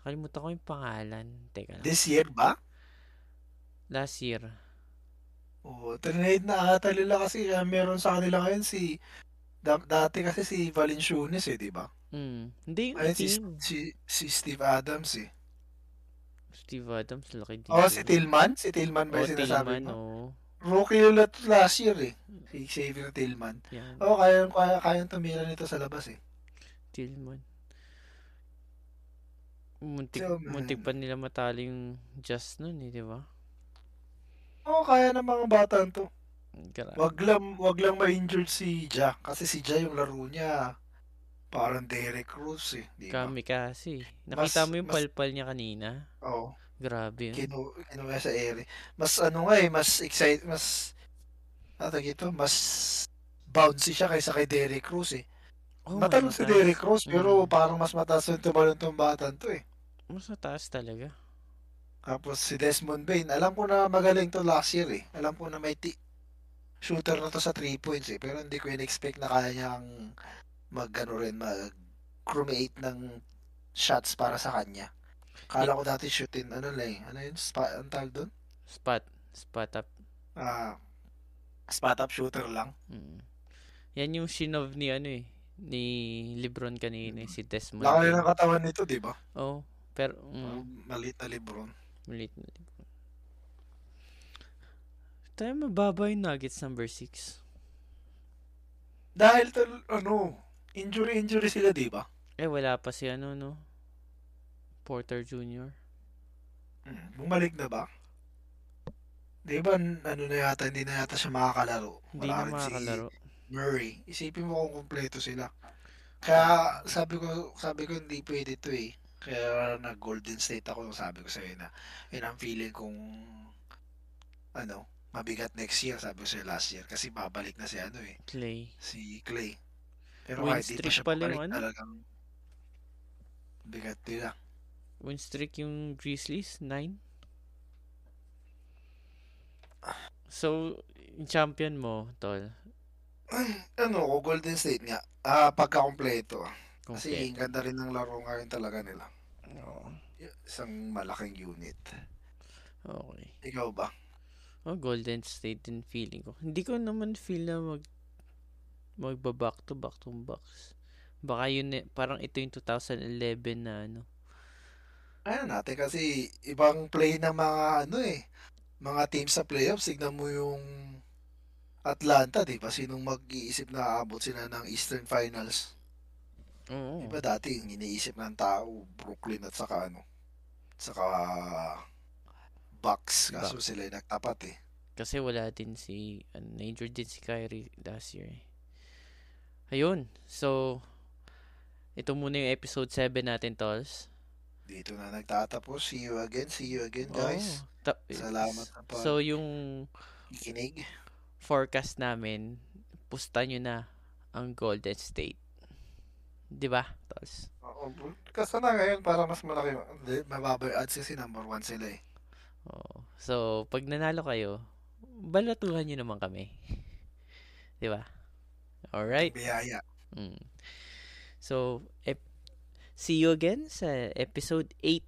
S1: nakalimutan ko yung pangalan. Teka lang.
S2: This year ba?
S1: Last year.
S2: Oo, trinade na ata nila kasi ah, meron sa kanila ngayon si da- dati kasi si Valenciunas eh, di ba?
S1: Mm. Hindi yung
S2: Ayun si,
S1: team.
S2: si, si Steve Adams eh.
S1: Steve Adams, laki din
S2: Oh, si. Tillman? Si Tillman ba
S1: Oh,
S2: yung sinasabi
S1: Tillman,
S2: mo?
S1: oh.
S2: Rookie ulit last year eh. Si Xavier Tillman.
S1: Yan,
S2: Oo, kaya, kaya, kayang tumira nito sa labas eh.
S1: Tillman. Muntik,
S2: So,
S1: muntik pa nila matalo yung Just nun eh, di ba?
S2: Oo, kaya ng mga bata to.
S1: Grabe.
S2: Wag lang, wag lang ma-injured si Ja. Kasi si Ja yung laro niya, parang Derek Rose eh. Di ba?
S1: Kamikaze.
S2: Mas,
S1: Nakita mo yung
S2: mas,
S1: palpal niya kanina?
S2: oh,
S1: Grabe yun.
S2: kinu, kinuha sa ere. Mas ano nga eh, mas excited, mas, ano ito, mas bouncy siya kaysa kay Derek Rose eh.
S1: Oh, mas
S2: Matalon si Derek. Rose, pero
S1: Mm.
S2: parang mas mataas yung tumalon tong batan to eh.
S1: Mas mataas talaga.
S2: Tapos si Desmond Bain, alam ko na magaling to last year eh. Alam ko na may ti- shooter na to sa 3 points eh. Pero hindi ko in-expect na kaya niyang mag, ano rin, mag create ng shots para sa kanya. Kala ko dati shootin, ano lang eh. Ano yun? Spot, ang tawag doon?
S1: Spot. Spot up.
S2: Ah, spot up shooter lang.
S1: Mm. Yan yung shinov ni ano eh. ni Lebron kanina, si Desmond.
S2: Laki ng katawan nito, di ba?
S1: Oh, pero mm,
S2: Maliit na Lebron.
S1: maliit na Lebron. Tayo mababa yung Nuggets number 6.
S2: Dahil tal, ano, injury-injury sila, di ba?
S1: Eh, wala pa si ano, no? Porter Jr.
S2: Mm, Bumalik na ba? Di ba, ano na yata, hindi na yata siya makakalaro.
S1: Hindi
S2: Wala
S1: na
S2: rin si
S1: makakalaro.
S2: Murray. Isipin mo kung kumpleto sila. Kaya sabi ko, sabi ko hindi pwede to eh. Kaya nag Golden State ako, sabi ko sa'yo na, yun ang feeling kung, ano, mabigat next year, sabi ko sa'yo last year. Kasi babalik na si ano eh,
S1: Clay.
S2: si Clay. Pero
S1: Win
S2: kahit di pa siya
S1: pala yung ano?
S2: talagang bigat nila.
S1: Win streak yung Grizzlies, 9. So, yung champion mo, tol.
S2: Ano ko, Golden State nga, ah, pagka-kompleto. Kasi ang ganda rin ng laro ngayon talaga nila.
S1: Oo.
S2: Isang malaking unit.
S1: Okay.
S2: Ikaw ba?
S1: Oh, Golden State din feeling ko. Hindi ko naman feel na mag magba back to back to backs. Baka yun eh, parang ito yung 2011 na ano.
S2: Ayun natin kasi ibang play ng mga ano eh, mga teams sa playoffs. Tignan mo yung Atlanta, di ba? Sinong mag-iisip na aabot sila ng Eastern Finals?
S1: Oo.
S2: Di ba dati yung iniisip ng tao, Brooklyn at saka ano, saka Bucks. Kaso sila yung nagtapat eh.
S1: Kasi wala din si, ano, injured din si Kyrie last year eh. Ayun. So, ito muna yung episode 7 natin, Tols.
S2: Dito na nagtatapos. See you again. See you again, guys.
S1: Oo. Ta-
S2: Salamat na pa.
S1: So, yung
S2: Ikinig.
S1: forecast namin, pusta nyo na ang Golden State. Di ba, Tols?
S2: Oo, Kasi na ngayon para mas malaki. Hindi, Mababa yung odds kasi number one sila eh.
S1: Oo. So, pag nanalo kayo, balatuhan nyo naman kami. Di ba? Alright.
S2: Biyaya.
S1: Mm. So, ep- see you again sa episode 8.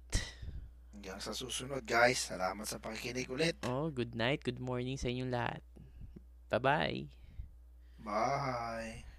S2: Hanggang sa susunod, guys. Salamat sa pakikinig ulit.
S1: Oh, good night, good morning sa inyong lahat. Bye-bye.
S2: Bye.